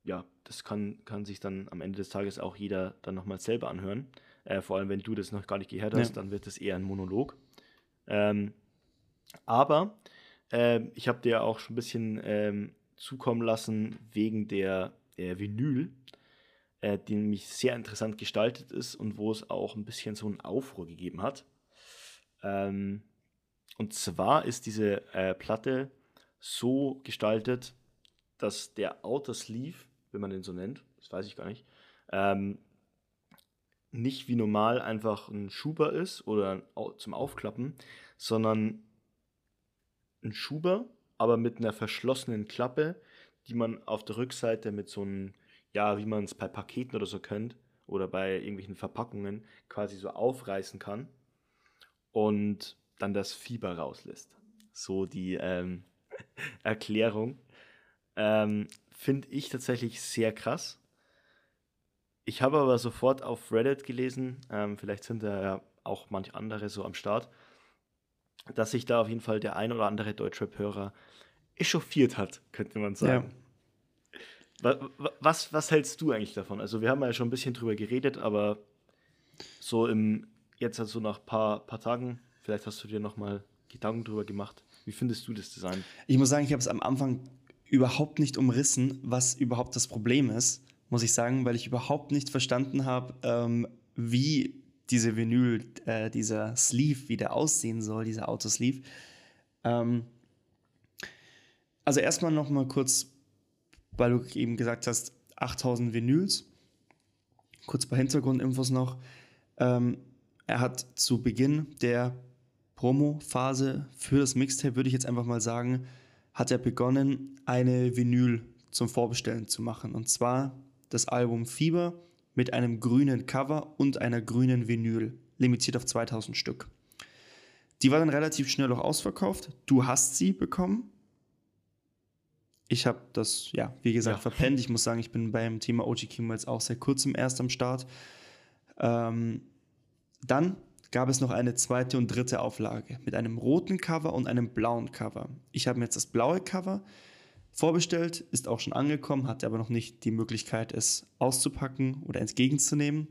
ja, das kann, kann sich dann am Ende des Tages auch jeder dann nochmal selber anhören. Äh, vor allem, wenn du das noch gar nicht gehört hast, ja. dann wird das eher ein Monolog. Ähm, aber äh, ich habe dir auch schon ein bisschen ähm, zukommen lassen wegen der, der Vinyl, äh, die nämlich sehr interessant gestaltet ist und wo es auch ein bisschen so einen Aufruhr gegeben hat. Ähm, und zwar ist diese äh, Platte so gestaltet, dass der Outer Sleeve, wenn man den so nennt, das weiß ich gar nicht, ähm, nicht wie normal einfach ein Schuber ist oder zum Aufklappen, sondern ein Schuber, aber mit einer verschlossenen Klappe, die man auf der Rückseite mit so einem, ja, wie man es bei Paketen oder so kennt oder bei irgendwelchen Verpackungen quasi so aufreißen kann und dann das Fieber rauslässt. So die, ähm, Erklärung. Ähm, Finde ich tatsächlich sehr krass. Ich habe aber sofort auf Reddit gelesen, ähm, vielleicht sind da ja auch manche andere so am Start, dass sich da auf jeden Fall der ein oder andere Deutschrap-Hörer echauffiert hat, könnte man sagen. Ja. Was, was hältst du eigentlich davon? Also wir haben ja schon ein bisschen drüber geredet, aber so im, jetzt also nach ein paar, paar Tagen, vielleicht hast du dir noch mal Gedanken drüber gemacht. Wie findest du das Design? Ich muss sagen, ich habe es am Anfang überhaupt nicht umrissen, was überhaupt das Problem ist, muss ich sagen, weil ich überhaupt nicht verstanden habe, ähm, wie diese Vinyl, äh, dieser Sleeve wieder aussehen soll, dieser Autosleeve. Ähm, also erstmal noch mal kurz, weil du eben gesagt hast, 8000 Vinyls. Kurz bei Hintergrundinfos noch. Ähm, er hat zu Beginn der Promo-Phase für das Mixtape, würde ich jetzt einfach mal sagen, hat er begonnen, eine Vinyl zum Vorbestellen zu machen. Und zwar das Album Fieber mit einem grünen Cover und einer grünen Vinyl, limitiert auf 2000 Stück. Die war dann relativ schnell auch ausverkauft. Du hast sie bekommen. Ich habe das, ja, wie gesagt, ja. verpennt. Ich muss sagen, ich bin beim Thema OG Kimo jetzt auch seit kurzem erst am Start. Ähm, dann gab es noch eine zweite und dritte Auflage mit einem roten Cover und einem blauen Cover. Ich habe mir jetzt das blaue Cover vorbestellt, ist auch schon angekommen, hatte aber noch nicht die Möglichkeit, es auszupacken oder entgegenzunehmen.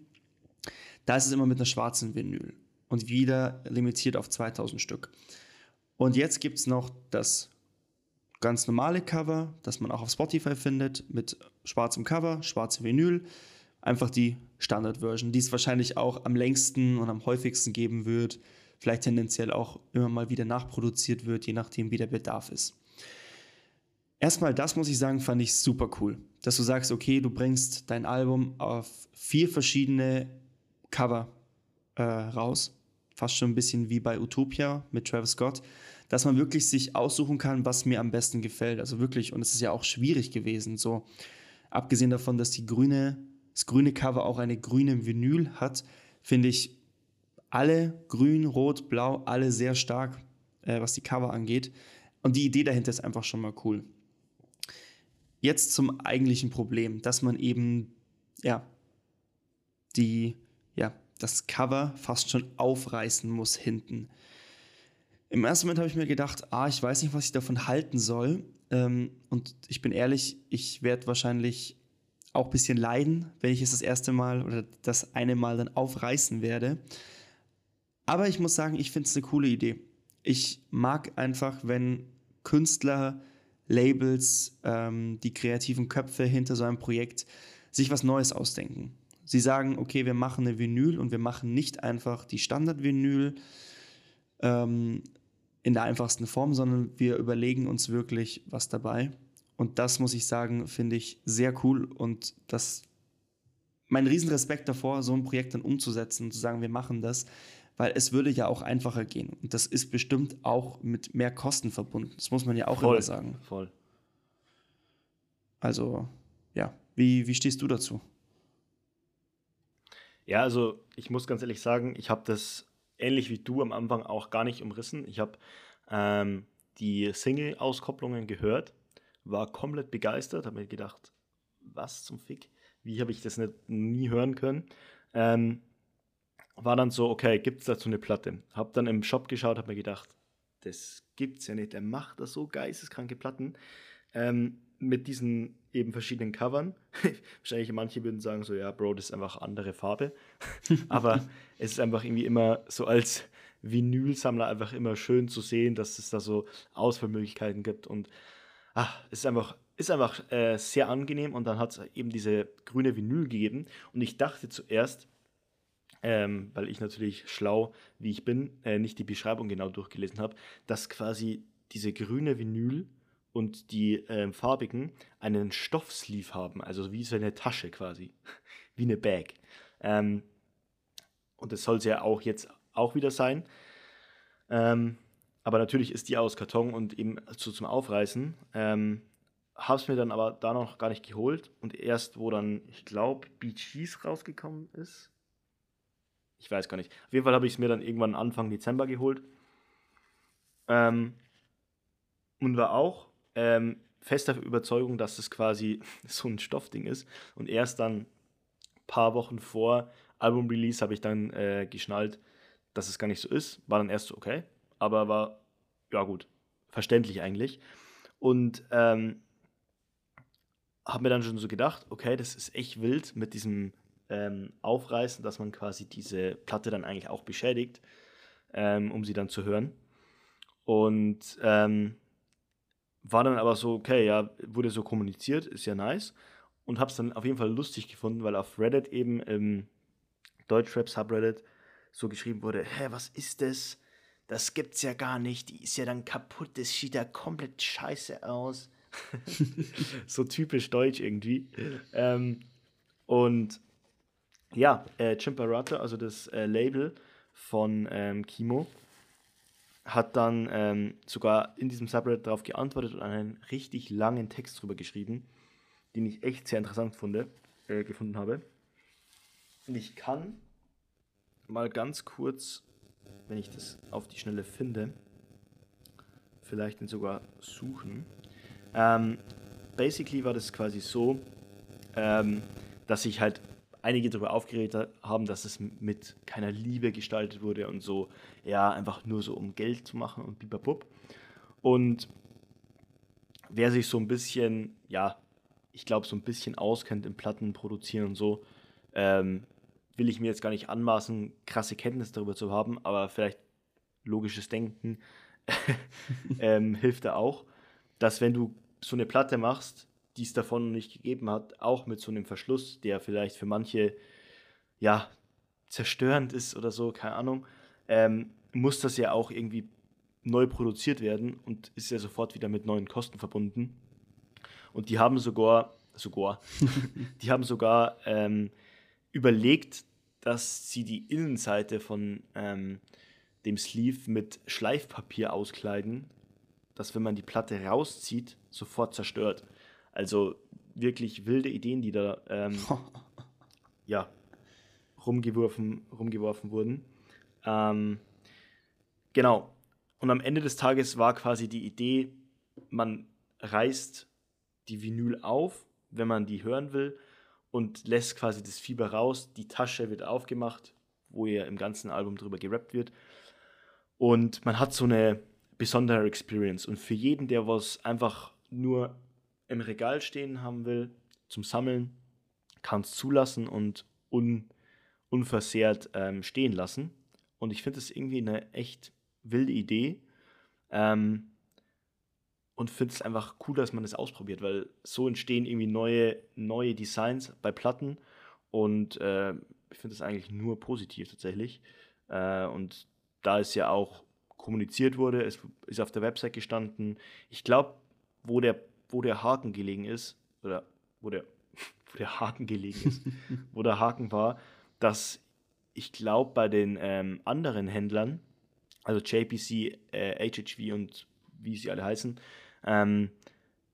Da ist es immer mit einer schwarzen Vinyl und wieder limitiert auf 2000 Stück. Und jetzt gibt es noch das ganz normale Cover, das man auch auf Spotify findet, mit schwarzem Cover, schwarze Vinyl. Einfach die Standard-Version, die es wahrscheinlich auch am längsten und am häufigsten geben wird. Vielleicht tendenziell auch immer mal wieder nachproduziert wird, je nachdem, wie der Bedarf ist. Erstmal das muss ich sagen, fand ich super cool, dass du sagst, okay, du bringst dein Album auf vier verschiedene Cover äh, raus, fast schon ein bisschen wie bei Utopia mit Travis Scott, dass man wirklich sich aussuchen kann, was mir am besten gefällt. Also wirklich, und es ist ja auch schwierig gewesen, so abgesehen davon, dass die grüne, das grüne Cover auch eine grüne Vinyl hat, finde ich alle grün, rot, blau, alle sehr stark, äh, was die Cover angeht. Und die Idee dahinter ist einfach schon mal cool. Jetzt zum eigentlichen Problem, dass man eben, ja, die, ja, das Cover fast schon aufreißen muss hinten. Im ersten Moment habe ich mir gedacht, ah, ich weiß nicht, was ich davon halten soll. Ähm, und ich bin ehrlich, ich werde wahrscheinlich auch ein bisschen leiden, wenn ich es das erste Mal oder das eine Mal dann aufreißen werde. Aber ich muss sagen, ich finde es eine coole Idee. Ich mag einfach, wenn Künstler Labels, ähm, die kreativen Köpfe hinter so einem Projekt sich was Neues ausdenken. Sie sagen, okay, wir machen eine Vinyl und wir machen nicht einfach die Standard-Vinyl ähm, in der einfachsten Form, sondern wir überlegen uns wirklich was dabei. Und das muss ich sagen, finde ich sehr cool und das mein Riesenrespekt davor, so ein Projekt dann umzusetzen und zu sagen, wir machen das, weil es würde ja auch einfacher gehen. Und das ist bestimmt auch mit mehr Kosten verbunden. Das muss man ja auch voll, immer sagen. Voll. Also, ja, wie, wie stehst du dazu? Ja, also ich muss ganz ehrlich sagen, ich habe das ähnlich wie du am Anfang auch gar nicht umrissen. Ich habe ähm, die Single-Auskopplungen gehört, war komplett begeistert, habe mir gedacht, was zum Fick? Wie habe ich das nicht, nie hören können? Ähm, war dann so, okay, gibt es dazu eine Platte? Hab dann im Shop geschaut, hab mir gedacht, das gibt's ja nicht. Er macht da so geisteskranke Platten ähm, mit diesen eben verschiedenen Covern. Wahrscheinlich manche würden sagen so, ja, Bro, das ist einfach andere Farbe. Aber es ist einfach irgendwie immer so als Vinylsammler einfach immer schön zu sehen, dass es da so Auswahlmöglichkeiten gibt und ach, es ist einfach ist einfach äh, sehr angenehm und dann hat es eben diese grüne Vinyl gegeben und ich dachte zuerst, ähm, weil ich natürlich schlau, wie ich bin, äh, nicht die Beschreibung genau durchgelesen habe, dass quasi diese grüne Vinyl und die äh, farbigen einen Stoffsleeve haben, also wie so eine Tasche quasi, wie eine Bag. Ähm, und das soll es ja auch jetzt auch wieder sein. Ähm, aber natürlich ist die aus Karton und eben so zum Aufreißen. Ähm, habe es mir dann aber da noch gar nicht geholt und erst, wo dann, ich glaube, Beaches rausgekommen ist, ich weiß gar nicht. Auf jeden Fall habe ich es mir dann irgendwann Anfang Dezember geholt. Ähm, und war auch ähm, fester Überzeugung, dass es quasi so ein Stoffding ist. Und erst dann paar Wochen vor Album-Release habe ich dann äh, geschnallt, dass es gar nicht so ist. War dann erst so, okay. Aber war, ja gut, verständlich eigentlich. Und ähm, habe mir dann schon so gedacht, okay, das ist echt wild mit diesem ähm, aufreißen, dass man quasi diese Platte dann eigentlich auch beschädigt, ähm, um sie dann zu hören. Und ähm, war dann aber so, okay, ja, wurde so kommuniziert, ist ja nice. Und hab's dann auf jeden Fall lustig gefunden, weil auf Reddit eben im Deutschrap Subreddit so geschrieben wurde, hä, was ist das? Das gibt's ja gar nicht, die ist ja dann kaputt, das sieht ja komplett scheiße aus. so typisch deutsch irgendwie. Ähm, und ja, äh, Chimparata, also das äh, Label von ähm, Kimo, hat dann ähm, sogar in diesem Subreddit darauf geantwortet und einen richtig langen Text drüber geschrieben, den ich echt sehr interessant funde, äh, gefunden habe. Und ich kann mal ganz kurz, wenn ich das auf die Schnelle finde, vielleicht den sogar suchen. Ähm, basically war das quasi so, ähm, dass sich halt einige darüber aufgeregt haben, dass es mit keiner Liebe gestaltet wurde und so, ja, einfach nur so um Geld zu machen und bibabub. Und wer sich so ein bisschen, ja, ich glaube, so ein bisschen auskennt im Platten produzieren und so, ähm, will ich mir jetzt gar nicht anmaßen, krasse Kenntnisse darüber zu haben, aber vielleicht logisches Denken ähm, hilft da auch, dass wenn du so eine Platte machst, die es davon nicht gegeben hat, auch mit so einem Verschluss, der vielleicht für manche ja zerstörend ist oder so, keine Ahnung, ähm, muss das ja auch irgendwie neu produziert werden und ist ja sofort wieder mit neuen Kosten verbunden. Und die haben sogar, sogar, die haben sogar ähm, überlegt, dass sie die Innenseite von ähm, dem Sleeve mit Schleifpapier auskleiden, dass wenn man die Platte rauszieht, sofort zerstört. Also wirklich wilde Ideen, die da ähm, ja, rumgeworfen, rumgeworfen wurden. Ähm, genau. Und am Ende des Tages war quasi die Idee, man reißt die Vinyl auf, wenn man die hören will, und lässt quasi das Fieber raus. Die Tasche wird aufgemacht, wo ja im ganzen Album drüber gerappt wird. Und man hat so eine besondere Experience. Und für jeden, der was einfach nur im Regal stehen haben will, zum Sammeln, kann es zulassen und un, unversehrt ähm, stehen lassen. Und ich finde es irgendwie eine echt wilde Idee. Ähm, und finde es einfach cool, dass man das ausprobiert, weil so entstehen irgendwie neue, neue Designs bei Platten und äh, ich finde es eigentlich nur positiv tatsächlich. Äh, und da es ja auch kommuniziert wurde, es ist auf der Website gestanden, ich glaube, wo der, wo der Haken gelegen ist, oder wo der, wo der Haken gelegen ist, wo der Haken war, dass ich glaube, bei den ähm, anderen Händlern, also JPC, äh, HHV und wie sie alle heißen, ähm,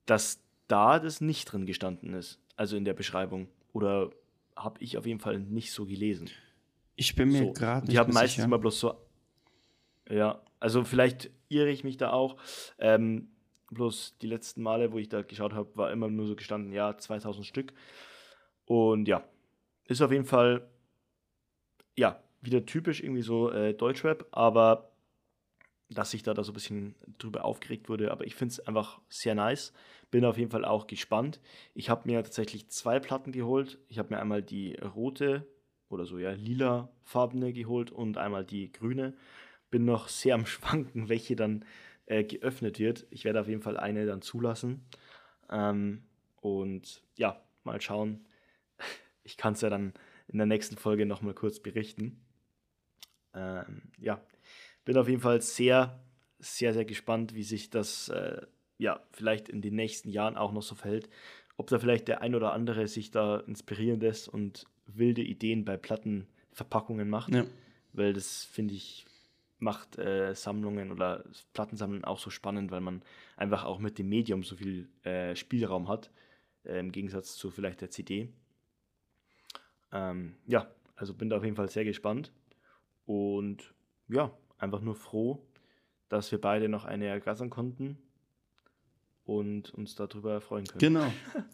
dass da das nicht drin gestanden ist, also in der Beschreibung. Oder habe ich auf jeden Fall nicht so gelesen. Ich bin mir so. gerade nicht Die haben meistens sicher. immer bloß so. Ja, also vielleicht irre ich mich da auch. Ähm, bloß die letzten Male, wo ich da geschaut habe, war immer nur so gestanden, ja, 2000 Stück. Und ja, ist auf jeden Fall, ja, wieder typisch irgendwie so äh, Deutschrap, aber dass sich da, da so ein bisschen drüber aufgeregt wurde. Aber ich finde es einfach sehr nice. Bin auf jeden Fall auch gespannt. Ich habe mir tatsächlich zwei Platten geholt. Ich habe mir einmal die rote oder so, ja, lila farbene geholt und einmal die grüne. Bin noch sehr am Schwanken, welche dann äh, geöffnet wird. Ich werde auf jeden Fall eine dann zulassen. Ähm, und ja, mal schauen. Ich kann es ja dann in der nächsten Folge nochmal kurz berichten. Ähm, ja, bin auf jeden Fall sehr, sehr, sehr gespannt, wie sich das äh, ja vielleicht in den nächsten Jahren auch noch so verhält. Ob da vielleicht der ein oder andere sich da inspirieren lässt und wilde Ideen bei Plattenverpackungen macht. Ja. Weil das finde ich macht äh, Sammlungen oder Plattensammeln auch so spannend, weil man einfach auch mit dem Medium so viel äh, Spielraum hat, äh, im Gegensatz zu vielleicht der CD. Ähm, ja, also bin da auf jeden Fall sehr gespannt. Und ja, einfach nur froh, dass wir beide noch eine ergattern konnten und uns darüber freuen können. Genau.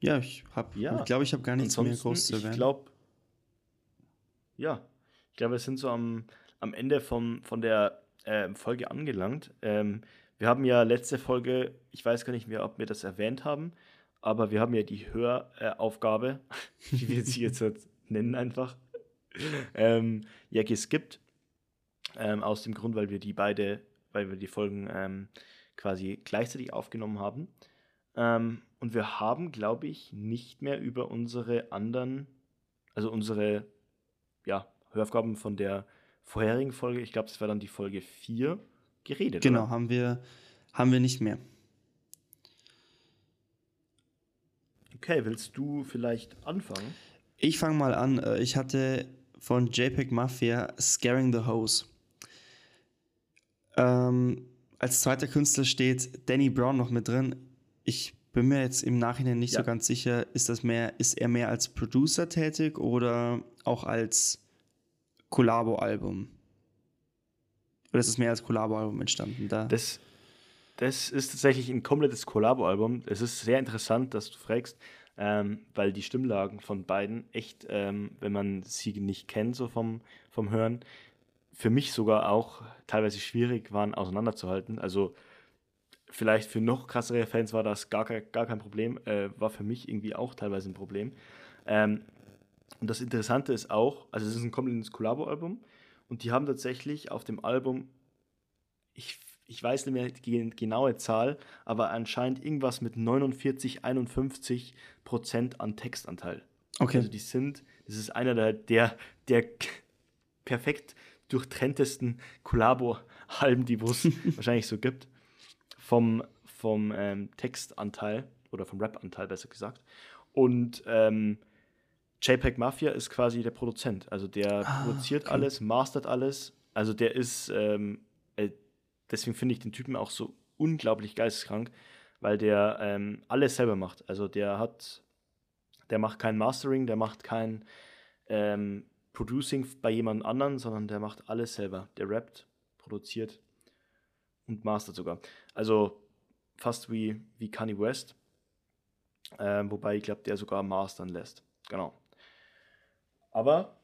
Ja, ja ich habe, ja. ich glaube, ich habe gar nichts Ansonsten, mehr groß zu erwähnen. Ich glaube, ja, ich glaube, wir sind so am, am Ende vom, von der äh, Folge angelangt. Ähm, wir haben ja letzte Folge, ich weiß gar nicht mehr, ob wir das erwähnt haben, aber wir haben ja die Höraufgabe, äh, wie wir sie jetzt nennen einfach, ähm, ja geskippt. Ähm, aus dem Grund, weil wir die beide, weil wir die Folgen ähm, quasi gleichzeitig aufgenommen haben. Ähm, und wir haben, glaube ich, nicht mehr über unsere anderen, also unsere ja, Höraufgaben von der vorherigen Folge, ich glaube, das war dann die Folge 4, geredet. Genau, oder? haben wir, haben wir nicht mehr. Okay, willst du vielleicht anfangen? Ich fange mal an. Äh, ich hatte von JPEG Mafia Scaring the Hose. Ähm, als zweiter Künstler steht Danny Brown noch mit drin. Ich bin mir jetzt im Nachhinein nicht Ja. so ganz sicher, ist das mehr, ist er mehr als Producer tätig oder auch als Collabo-Album? Oder ist es mehr als Collabo-Album entstanden? Da Das, das ist tatsächlich ein komplettes Collabo-Album. Es ist sehr interessant, dass du fragst, ähm, weil die Stimmlagen von beiden echt, ähm, wenn man sie nicht kennt, so vom, vom Hören, für mich sogar auch teilweise schwierig waren auseinanderzuhalten. Also vielleicht für noch krassere Fans war das gar gar kein Problem, äh, war für mich irgendwie auch teilweise ein Problem. Ähm, und das Interessante ist auch, also es ist ein komplettes Collabo-Album und die haben tatsächlich auf dem Album, ich, ich weiß nicht mehr die genaue Zahl, aber anscheinend irgendwas mit 49, 51 Prozent an Textanteil. okay. Also die sind, das ist einer der, der, der perfekt durchtrenntesten Collabo-Alben, die es wahrscheinlich so gibt, vom, vom ähm, Textanteil oder vom Rap-Anteil besser gesagt. Und ähm, JPEG Mafia ist quasi der Produzent. Also der Ah, produziert okay. alles, mastert alles. Also der ist, ähm, äh, deswegen finde ich den Typen auch so unglaublich geisteskrank, weil der ähm, alles selber macht. Also der hat, der macht kein Mastering, der macht kein ähm, Producing bei jemand anderen, sondern der macht alles selber. Der rappt, produziert und mastert sogar. Also fast wie, wie Kanye West. Ähm, wobei ich glaube, der sogar mastern lässt. Genau. Aber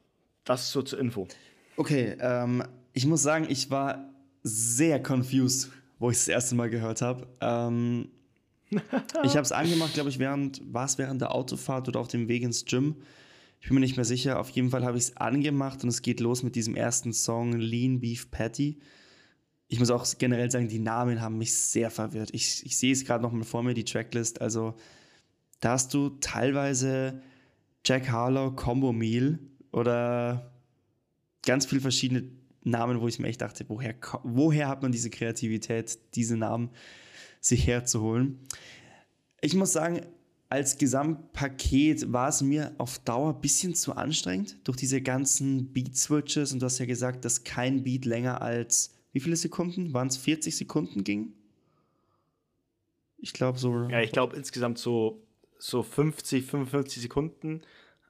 das so zur Info. Okay, ähm, ich muss sagen, ich war sehr confused, wo ich es das erste Mal gehört habe. Ähm, ich habe es angemacht, glaube ich, während, war es während der Autofahrt oder auf dem Weg ins Gym? Ich bin mir nicht mehr sicher. Auf jeden Fall habe ich es angemacht und es geht los mit diesem ersten Song Lean Beef Patty. Ich muss auch generell sagen, die Namen haben mich sehr verwirrt. Ich, ich sehe es gerade noch mal vor mir, die Tracklist. Also, da hast du teilweise Jack Harlow, Combo Meal oder ganz viele verschiedene Namen, wo ich mir echt dachte, woher, woher hat man diese Kreativität, diese Namen sich herzuholen? Ich muss sagen, als Gesamtpaket war es mir auf Dauer ein bisschen zu anstrengend durch diese ganzen Beat-Switches und du hast ja gesagt, dass kein Beat länger als wie viele Sekunden? Waren es 40 Sekunden ging? Ich glaube so. Ja, ich glaube insgesamt so, so 50, 55 Sekunden,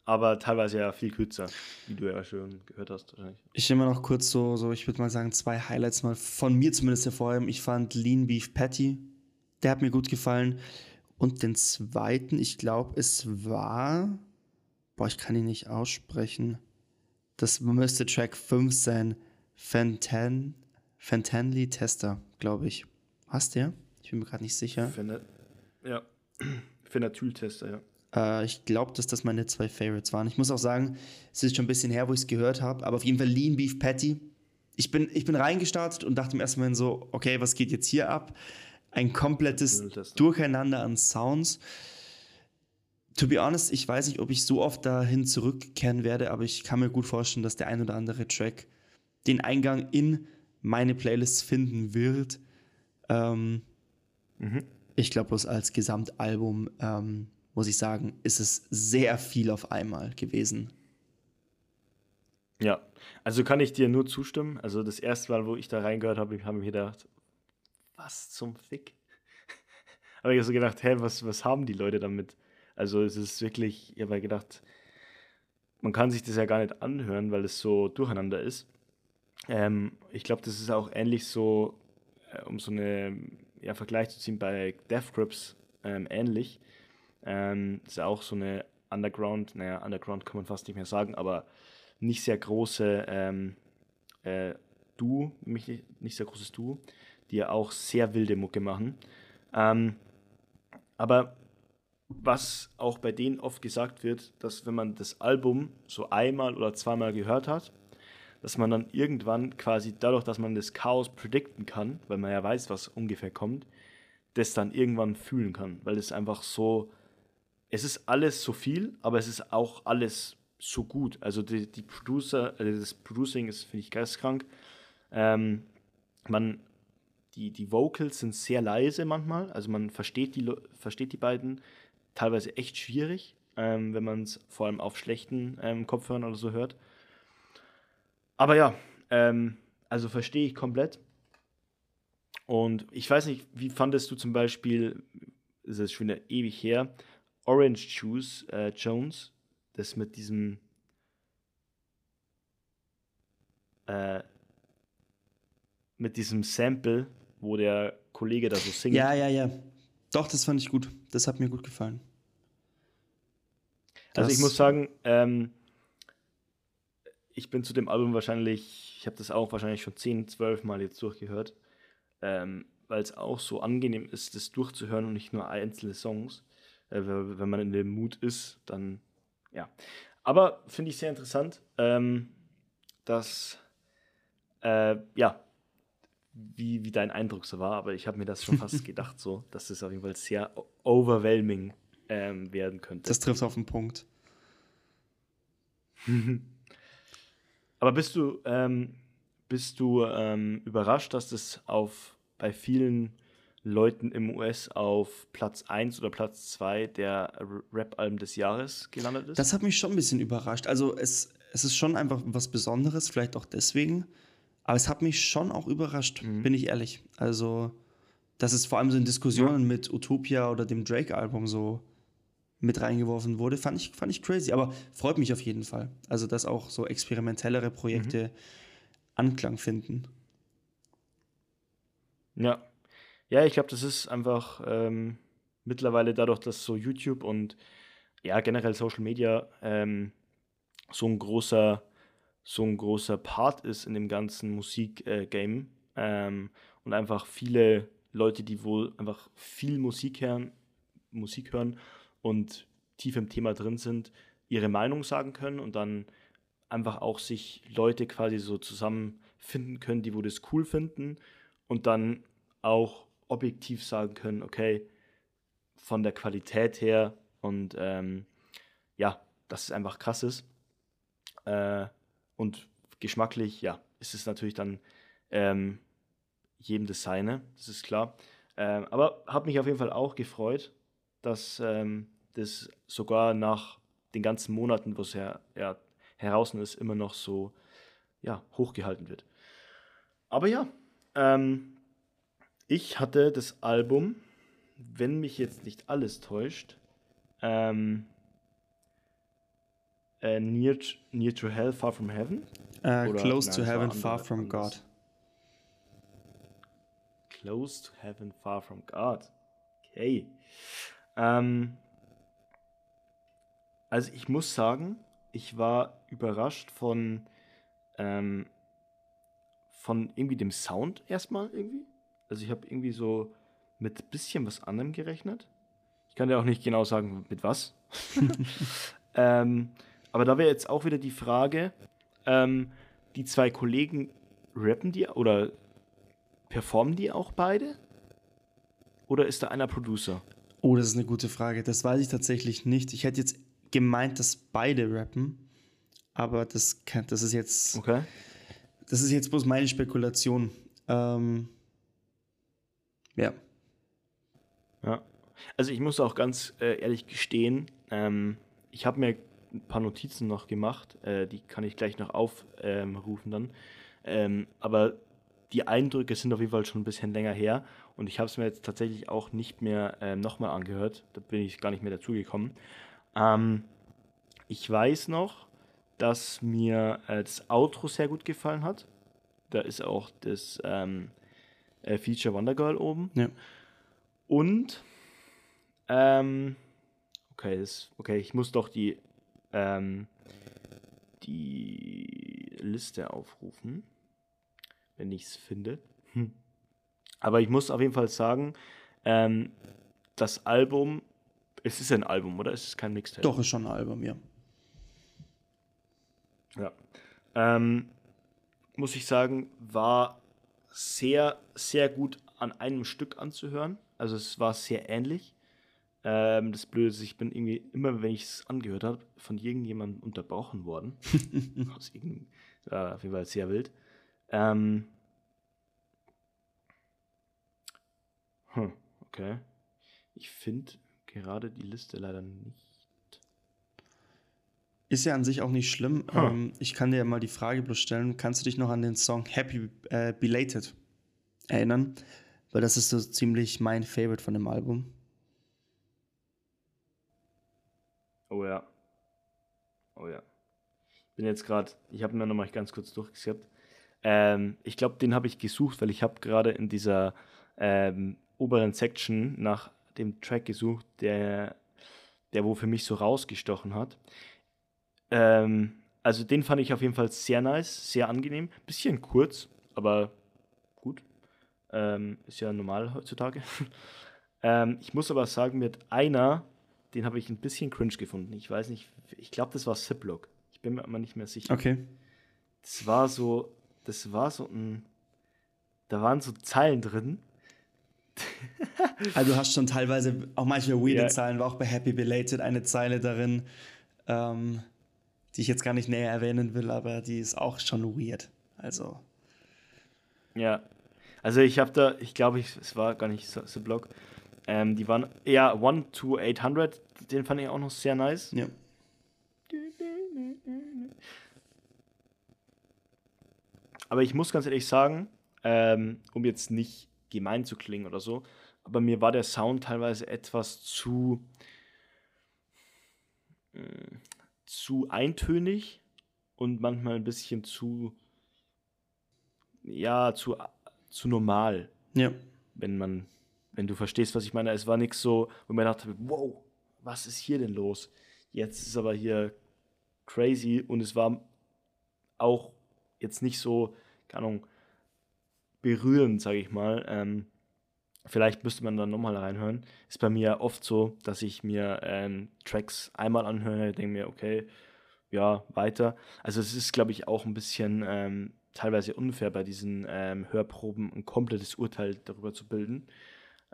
aber teilweise ja viel kürzer, wie du ja schon gehört hast wahrscheinlich. Ich mal noch kurz so, so ich würde mal sagen, zwei Highlights mal von mir zumindest hervorheben. Ich fand Lean Beef Patty, der hat mir gut gefallen. Und den zweiten, ich glaube, es war, boah, ich kann ihn nicht aussprechen. Das müsste Track 5 sein. Fantan, Fantanly Tester, glaube ich. Hast der? Ich bin mir gerade nicht sicher. Eine, ja, für Natyltester, ja. Äh, ich glaube, dass das meine zwei Favorites waren. Ich muss auch sagen, es ist schon ein bisschen her, wo ich es gehört habe, aber auf jeden Fall Lean Beef Patty. Ich bin, ich bin reingestartet und dachte im ersten Moment so, okay, was geht jetzt hier ab? Ein komplettes Natyltester. Durcheinander an Sounds. To be honest, ich weiß nicht, ob ich so oft dahin zurückkehren werde, aber ich kann mir gut vorstellen, dass der ein oder andere Track den Eingang in meine Playlists finden wird. Ähm, Mhm. ich glaube, bloß als Gesamtalbum, ähm, muss ich sagen, ist es sehr viel auf einmal gewesen. Ja, also kann ich dir nur zustimmen. Also das erste Mal, wo ich da reingehört habe, habe ich mir gedacht, was zum Fick? habe ich so gedacht, hä, was, was haben die Leute damit? Also es ist wirklich, ich habe mir gedacht, man kann sich das ja gar nicht anhören, weil es so durcheinander ist. Ähm, ich glaube, das ist auch ähnlich so, äh, um so eine ja, Vergleich zu ziehen bei Death Grips ähm, ähnlich. Ähm, ist auch so eine Underground, naja, Underground kann man fast nicht mehr sagen, aber nicht sehr große ähm, äh, nämlich nicht, nicht sehr großes Duo, die ja auch sehr wilde Mucke machen. Ähm, aber was auch bei denen oft gesagt wird, dass wenn man das Album so einmal oder zweimal gehört hat, dass man dann irgendwann quasi dadurch, dass man das Chaos predikten kann, weil man ja weiß, was ungefähr kommt, das dann irgendwann fühlen kann, weil es einfach so, es ist alles so viel, aber es ist auch alles so gut. Also die, die Producer, also das Producing ist, finde ich, geistkrank. Ähm, man, die, die Vocals sind sehr leise manchmal, also man versteht die, versteht die beiden teilweise echt schwierig, ähm, wenn man es vor allem auf schlechten ähm, Kopfhörern oder so hört. Aber ja, ähm, also verstehe ich komplett. Und ich weiß nicht, wie fandest du zum Beispiel, ist es schon ewig her, Orange Juice äh, Jones, das mit diesem äh, mit diesem Sample, wo der Kollege da so singt. Ja, ja, ja. Doch, das fand ich gut. Das hat mir gut gefallen. Also ich muss sagen, ähm, ich bin zu dem Album wahrscheinlich, ich habe das auch wahrscheinlich schon 10, 12 Mal jetzt durchgehört, ähm, weil es auch so angenehm ist, das durchzuhören und nicht nur einzelne Songs. Äh, wenn man in dem Mut ist, dann ja. Aber finde ich sehr interessant, ähm, dass äh, ja, wie, wie dein Eindruck so war, aber ich habe mir das schon fast gedacht, so, dass das auf jeden Fall sehr overwhelming ähm, werden könnte. Das trifft auf den Punkt. Aber bist du, ähm, bist du ähm, überrascht, dass das auf bei vielen Leuten im US auf Platz 1 oder Platz 2 der Rap-Alben des Jahres gelandet ist? Das hat mich schon ein bisschen überrascht. Also es, es ist schon einfach was Besonderes, vielleicht auch deswegen. Aber es hat mich schon auch überrascht, mhm. bin ich ehrlich. Also, dass es vor allem so in Diskussionen ja. mit Utopia oder dem Drake-Album so mit reingeworfen wurde, fand ich, fand ich crazy. Aber freut mich auf jeden Fall. Also, dass auch so experimentellere Projekte mhm. Anklang finden. Ja. Ja, ich glaube, das ist einfach ähm, mittlerweile dadurch, dass so YouTube und ja, generell Social Media ähm, so ein großer, so ein großer Part ist in dem ganzen Musik-Game äh, ähm, und einfach viele Leute, die wohl einfach viel Musik hören, Musik hören und tief im Thema drin sind, ihre Meinung sagen können und dann einfach auch sich Leute quasi so zusammenfinden können, die wo das cool finden und dann auch objektiv sagen können, okay, von der Qualität her und ähm, ja, dass es einfach krass ist. Äh, und geschmacklich, ja, ist es natürlich dann ähm, jedem das Seine, das ist klar. Ähm, aber hat mich auf jeden Fall auch gefreut, dass ähm, das sogar nach den ganzen Monaten, wo es ja, ja heraus ist, immer noch so ja, hochgehalten wird. Aber ja, ähm, ich hatte das Album, wenn mich jetzt nicht alles täuscht, ähm, äh, near, near to Hell, Far from Heaven? Uh, close nein, to Heaven, Far from anders. God. Close to Heaven, Far from God. Okay. Ähm, also ich muss sagen, ich war überrascht von, ähm, von irgendwie dem Sound erstmal irgendwie. Also ich habe irgendwie so mit bisschen was anderem gerechnet. Ich kann ja auch nicht genau sagen, mit was. ähm, aber da wäre jetzt auch wieder die Frage, ähm, die zwei Kollegen rappen die oder performen die auch beide? Oder ist da einer Producer? Oh, das ist eine gute Frage. Das weiß ich tatsächlich nicht. Ich hätte jetzt gemeint, dass beide rappen. Aber das, das ist jetzt. Okay. Das ist jetzt bloß meine Spekulation. Ähm, ja. Ja. Also ich muss auch ganz äh, ehrlich gestehen, ähm, ich habe mir ein paar Notizen noch gemacht, äh, die kann ich gleich noch aufrufen dann. Ähm, aber die Eindrücke sind auf jeden Fall schon ein bisschen länger her und ich habe es mir jetzt tatsächlich auch nicht mehr äh, nochmal angehört. Da bin ich gar nicht mehr dazugekommen. Ähm, ich weiß noch, dass mir äh, das Outro sehr gut gefallen hat. Da ist auch das ähm, äh, Feature Wonder Girl oben. Ja. Und ähm, okay, das, okay, ich muss doch die ähm, die Liste aufrufen, wenn ich es finde. Hm. Aber ich muss auf jeden Fall sagen, ähm, das Album es ist ein Album, oder? Es ist kein Mixtape. Doch, ist schon ein Album, ja. Ja. Ähm, muss ich sagen, war sehr, sehr gut an einem Stück anzuhören. Also es war sehr ähnlich. Ähm, das Blöde ist, ich bin irgendwie immer, wenn ich es angehört habe, von irgendjemandem unterbrochen worden. Aus irgendeinem, ja, auf jeden Fall sehr wild. Ähm, hm, okay. Ich finde gerade die Liste leider nicht. Ist ja an sich auch nicht schlimm. Hm. Ähm, ich kann dir mal die Frage bloß stellen: Kannst du dich noch an den Song Happy äh, Belated erinnern? Weil das ist so ziemlich mein Favorite von dem Album. Oh ja. Oh ja. Ich bin jetzt gerade, ich habe mir nochmal ganz kurz durchgesappt. Ähm, ich glaube, den habe ich gesucht, weil ich habe gerade in dieser ähm, oberen Section nach dem Track gesucht, der, der wo für mich so rausgestochen hat. Ähm, also den fand ich auf jeden Fall sehr nice, sehr angenehm. Bisschen kurz, aber gut. Ähm, ist ja normal heutzutage. ähm, ich muss aber sagen, mit einer, den habe ich ein bisschen cringe gefunden. Ich weiß nicht, ich glaube, das war Ziploc. Ich bin mir aber nicht mehr sicher. Okay. Das war so, das war so ein, da waren so Zeilen drin. Also du hast schon teilweise auch manchmal weirde Ja. Zeilen, war auch bei Happy Belated eine Zeile darin, ähm, die ich jetzt gar nicht näher erwähnen will, aber die ist auch schon weird. Also, Ja. Also ich habe da, ich glaube, ich, es war gar nicht so, so Block. Ähm, die waren, ja, 1 to 800, den fand ich auch noch sehr nice. ja. Aber ich muss ganz ehrlich sagen, ähm, um jetzt nicht gemein zu klingen oder so, aber mir war der Sound teilweise etwas zu, mh, zu eintönig und manchmal ein bisschen zu, ja, zu, zu normal, Ja. wenn man, wenn du verstehst, was ich meine. Es war nichts so, wo man dachte, wow, was ist hier denn los? Jetzt ist aber hier crazy und es war auch jetzt nicht so, keine Ahnung, berührend, sage ich mal. Ähm, vielleicht müsste man dann nochmal reinhören. Ist bei mir oft so, dass ich mir ähm, Tracks einmal anhöre, denke mir, okay, ja, weiter. Also es ist, glaube ich, auch ein bisschen ähm, teilweise unfair bei diesen ähm, Hörproben ein komplettes Urteil darüber zu bilden.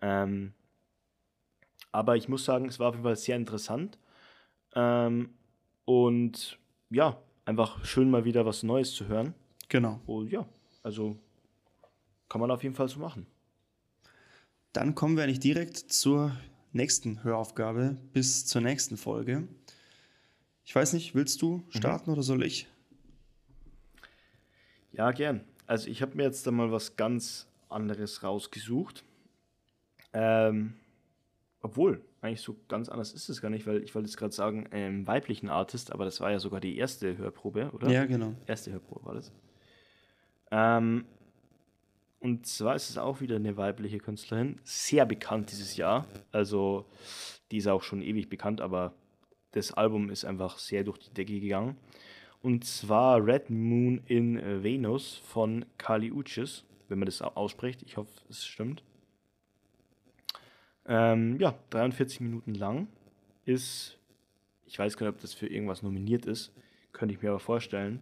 Ähm, aber ich muss sagen, es war auf jeden Fall sehr interessant. Ähm, und ja, einfach schön mal wieder was Neues zu hören. Genau. Und ja, also kann man auf jeden Fall so machen. Dann kommen wir eigentlich direkt zur nächsten Höraufgabe bis zur nächsten Folge. Ich weiß nicht, willst du starten oder soll ich? Ja, gern. Also ich habe mir jetzt da mal was ganz anderes rausgesucht. Ähm, obwohl, eigentlich so ganz anders ist es gar nicht, weil ich wollte jetzt gerade sagen, ähm, weiblichen Artist, aber das war ja sogar die erste Hörprobe, oder? Ja, genau. Erste Hörprobe war das. Ähm, und zwar ist es auch wieder eine weibliche Künstlerin, sehr bekannt dieses Jahr. Also, die ist auch schon ewig bekannt, aber das Album ist einfach sehr durch die Decke gegangen. Und zwar Red Moon in äh, Venus von Kali Uchis, wenn man das au- ausspricht. Ich hoffe, es stimmt. Ähm, ja, 43 Minuten lang. Ist, ich weiß gar nicht, ob das für irgendwas nominiert ist. Könnte ich mir aber vorstellen.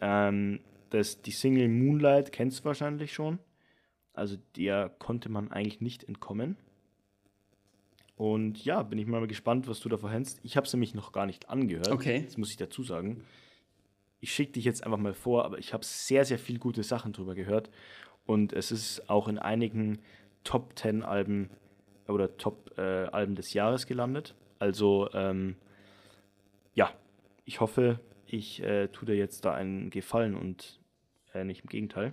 Ähm, das, die Single Moonlight kennst du wahrscheinlich schon. Also der konnte man eigentlich nicht entkommen. Und ja, bin ich mal gespannt, was du davor hältst. Ich habe es nämlich noch gar nicht angehört. Okay. Das muss ich dazu sagen. Ich schicke dich jetzt einfach mal vor, aber ich habe sehr, sehr viel gute Sachen drüber gehört. Und es ist auch in einigen Top 10 Alben oder Top äh, Alben des Jahres gelandet. Also ähm, ja, ich hoffe, ich äh, tue dir jetzt da einen Gefallen und äh, nicht im Gegenteil.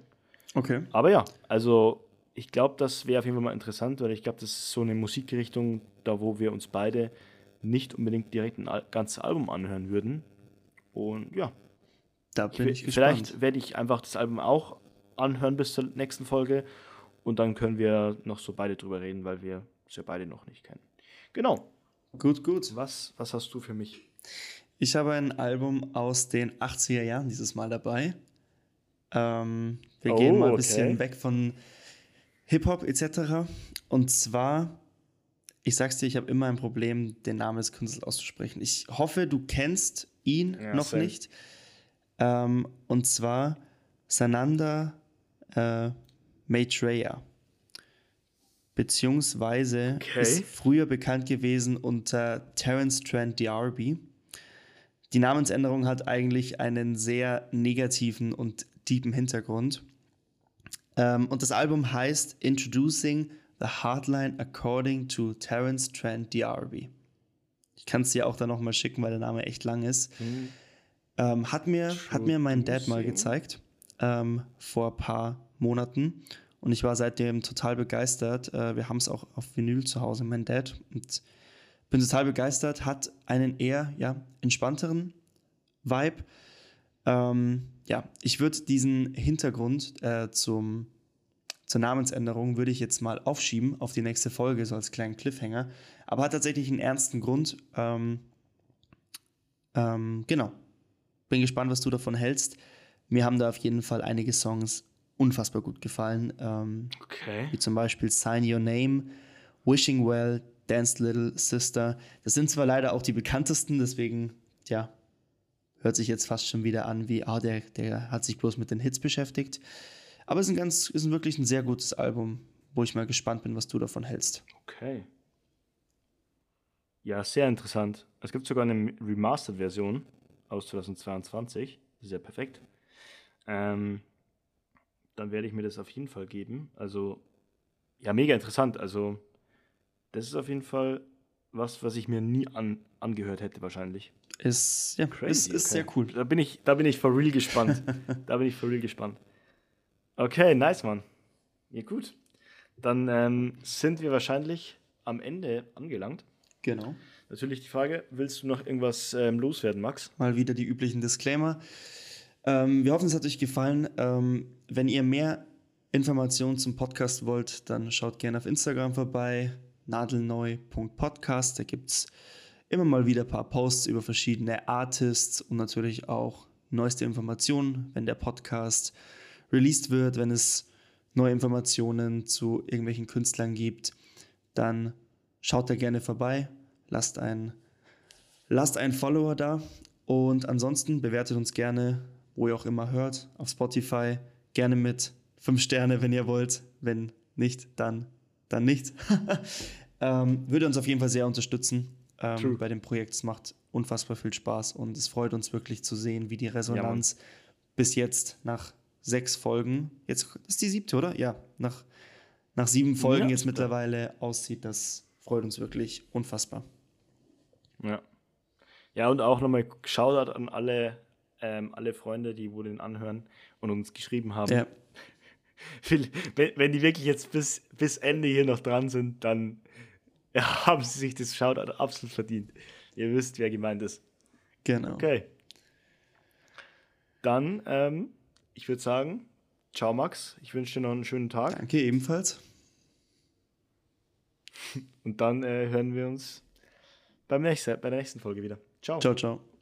Okay. Aber ja, also ich glaube, das wäre auf jeden Fall mal interessant, weil ich glaube, das ist so eine Musikrichtung, da wo wir uns beide nicht unbedingt direkt ein ganzes Album anhören würden. Und ja, Da bin ich, ich, gespannt. vielleicht werde ich einfach das Album auch anhören bis zur nächsten Folge und dann können wir noch so beide drüber reden, weil wir es ja beide noch nicht kennen. Genau. Gut, gut. Was, was hast du für mich? Ich habe ein Album aus den 80er Jahren dieses Mal dabei. Ähm, wir Oh, gehen mal ein okay. bisschen weg von Hip-Hop etc. Und zwar, ich sag's dir, ich habe immer ein Problem, den Namen des Künstlers auszusprechen. Ich hoffe, du kennst ihn Ja, noch same. nicht. Ähm, und zwar Sananda äh, Maitreya. Beziehungsweise Okay. ist früher bekannt gewesen unter Terence Trent D'Arby. Die Namensänderung hat eigentlich einen sehr negativen und tiefen Hintergrund. Ähm, und das Album heißt Introducing the Hardline According to Terence Trent D'Arby. Ich kann es dir auch dann nochmal schicken, weil der Name echt lang ist. Ähm, hat, mir, hat mir mein Dad mal gezeigt, ähm, vor ein paar Monaten. Und ich war seitdem total begeistert. Äh, wir haben es auch auf Vinyl zu Hause, mein Dad. Und bin total begeistert. Hat einen eher ja, entspannteren Vibe. Ähm, ja, ich würde diesen Hintergrund äh, zum, zur Namensänderung würde ich jetzt mal aufschieben auf die nächste Folge, so als kleinen Cliffhanger. Aber hat tatsächlich einen ernsten Grund. Ähm, ähm, genau. Bin gespannt, was du davon hältst. Mir haben da auf jeden Fall einige Songs unfassbar gut gefallen. Ähm, Okay. wie zum Beispiel Sign Your Name, Wishing Well, Dance Little Sister. Das sind zwar leider auch die bekanntesten, deswegen, ja, hört sich jetzt fast schon wieder an wie, ah, der, der hat sich bloß mit den Hits beschäftigt. Aber es ist ein ganz, ist wirklich ein sehr gutes Album, wo ich mal gespannt bin, was du davon hältst. Okay. Ja, sehr interessant. Es gibt sogar eine Remastered-Version aus 2022. Das ist ja perfekt. Ähm, dann werde ich mir das auf jeden Fall geben. Also, ja, mega interessant. Also, das ist auf jeden Fall was, was ich mir nie an, angehört hätte, wahrscheinlich. Ist, ja, Crazy, ist, ist okay. sehr cool. Da bin ich, da bin ich for real gespannt. da bin ich for real gespannt. Okay, nice, Mann. Ja, gut. Dann ähm, sind wir wahrscheinlich am Ende angelangt. Genau. Natürlich die Frage, willst du noch irgendwas ähm, loswerden, Max? Mal wieder die üblichen Disclaimer. Ähm, wir hoffen, es hat euch gefallen. Ähm, wenn ihr mehr Informationen zum Podcast wollt, dann schaut gerne auf Instagram vorbei, nadelneu.podcast. Da gibt es immer mal wieder ein paar Posts über verschiedene Artists und natürlich auch neueste Informationen, wenn der Podcast released wird, wenn es neue Informationen zu irgendwelchen Künstlern gibt, dann schaut da gerne vorbei, lasst ein Lasst einen Follower da und ansonsten bewertet uns gerne, wo ihr auch immer hört, auf Spotify. Gerne mit fünf Sterne, wenn ihr wollt. Wenn nicht, dann, dann nicht. ähm, würde uns auf jeden Fall sehr unterstützen ähm, bei dem Projekt. Es macht unfassbar viel Spaß und es freut uns wirklich zu sehen, wie die Resonanz bis jetzt nach sechs Folgen, jetzt ist die siebte, oder? Ja, nach, nach sieben Folgen Ja, jetzt super. mittlerweile aussieht. Das freut uns wirklich unfassbar. Ja. Ja, und auch nochmal Shoutout an alle, ähm, alle Freunde, die wohl den anhören und uns geschrieben haben. Ja. Wenn, die wirklich jetzt bis, bis Ende hier noch dran sind, dann haben sie sich das Shoutout absolut verdient. Ihr wisst, wer gemeint ist. Genau. Okay. Dann, ähm, ich würde sagen, ciao Max, ich wünsche dir noch einen schönen Tag Danke ebenfalls. und dann äh, hören wir uns beim nächsten, bei der nächsten Folge wieder. Ciao. Ciao, ciao.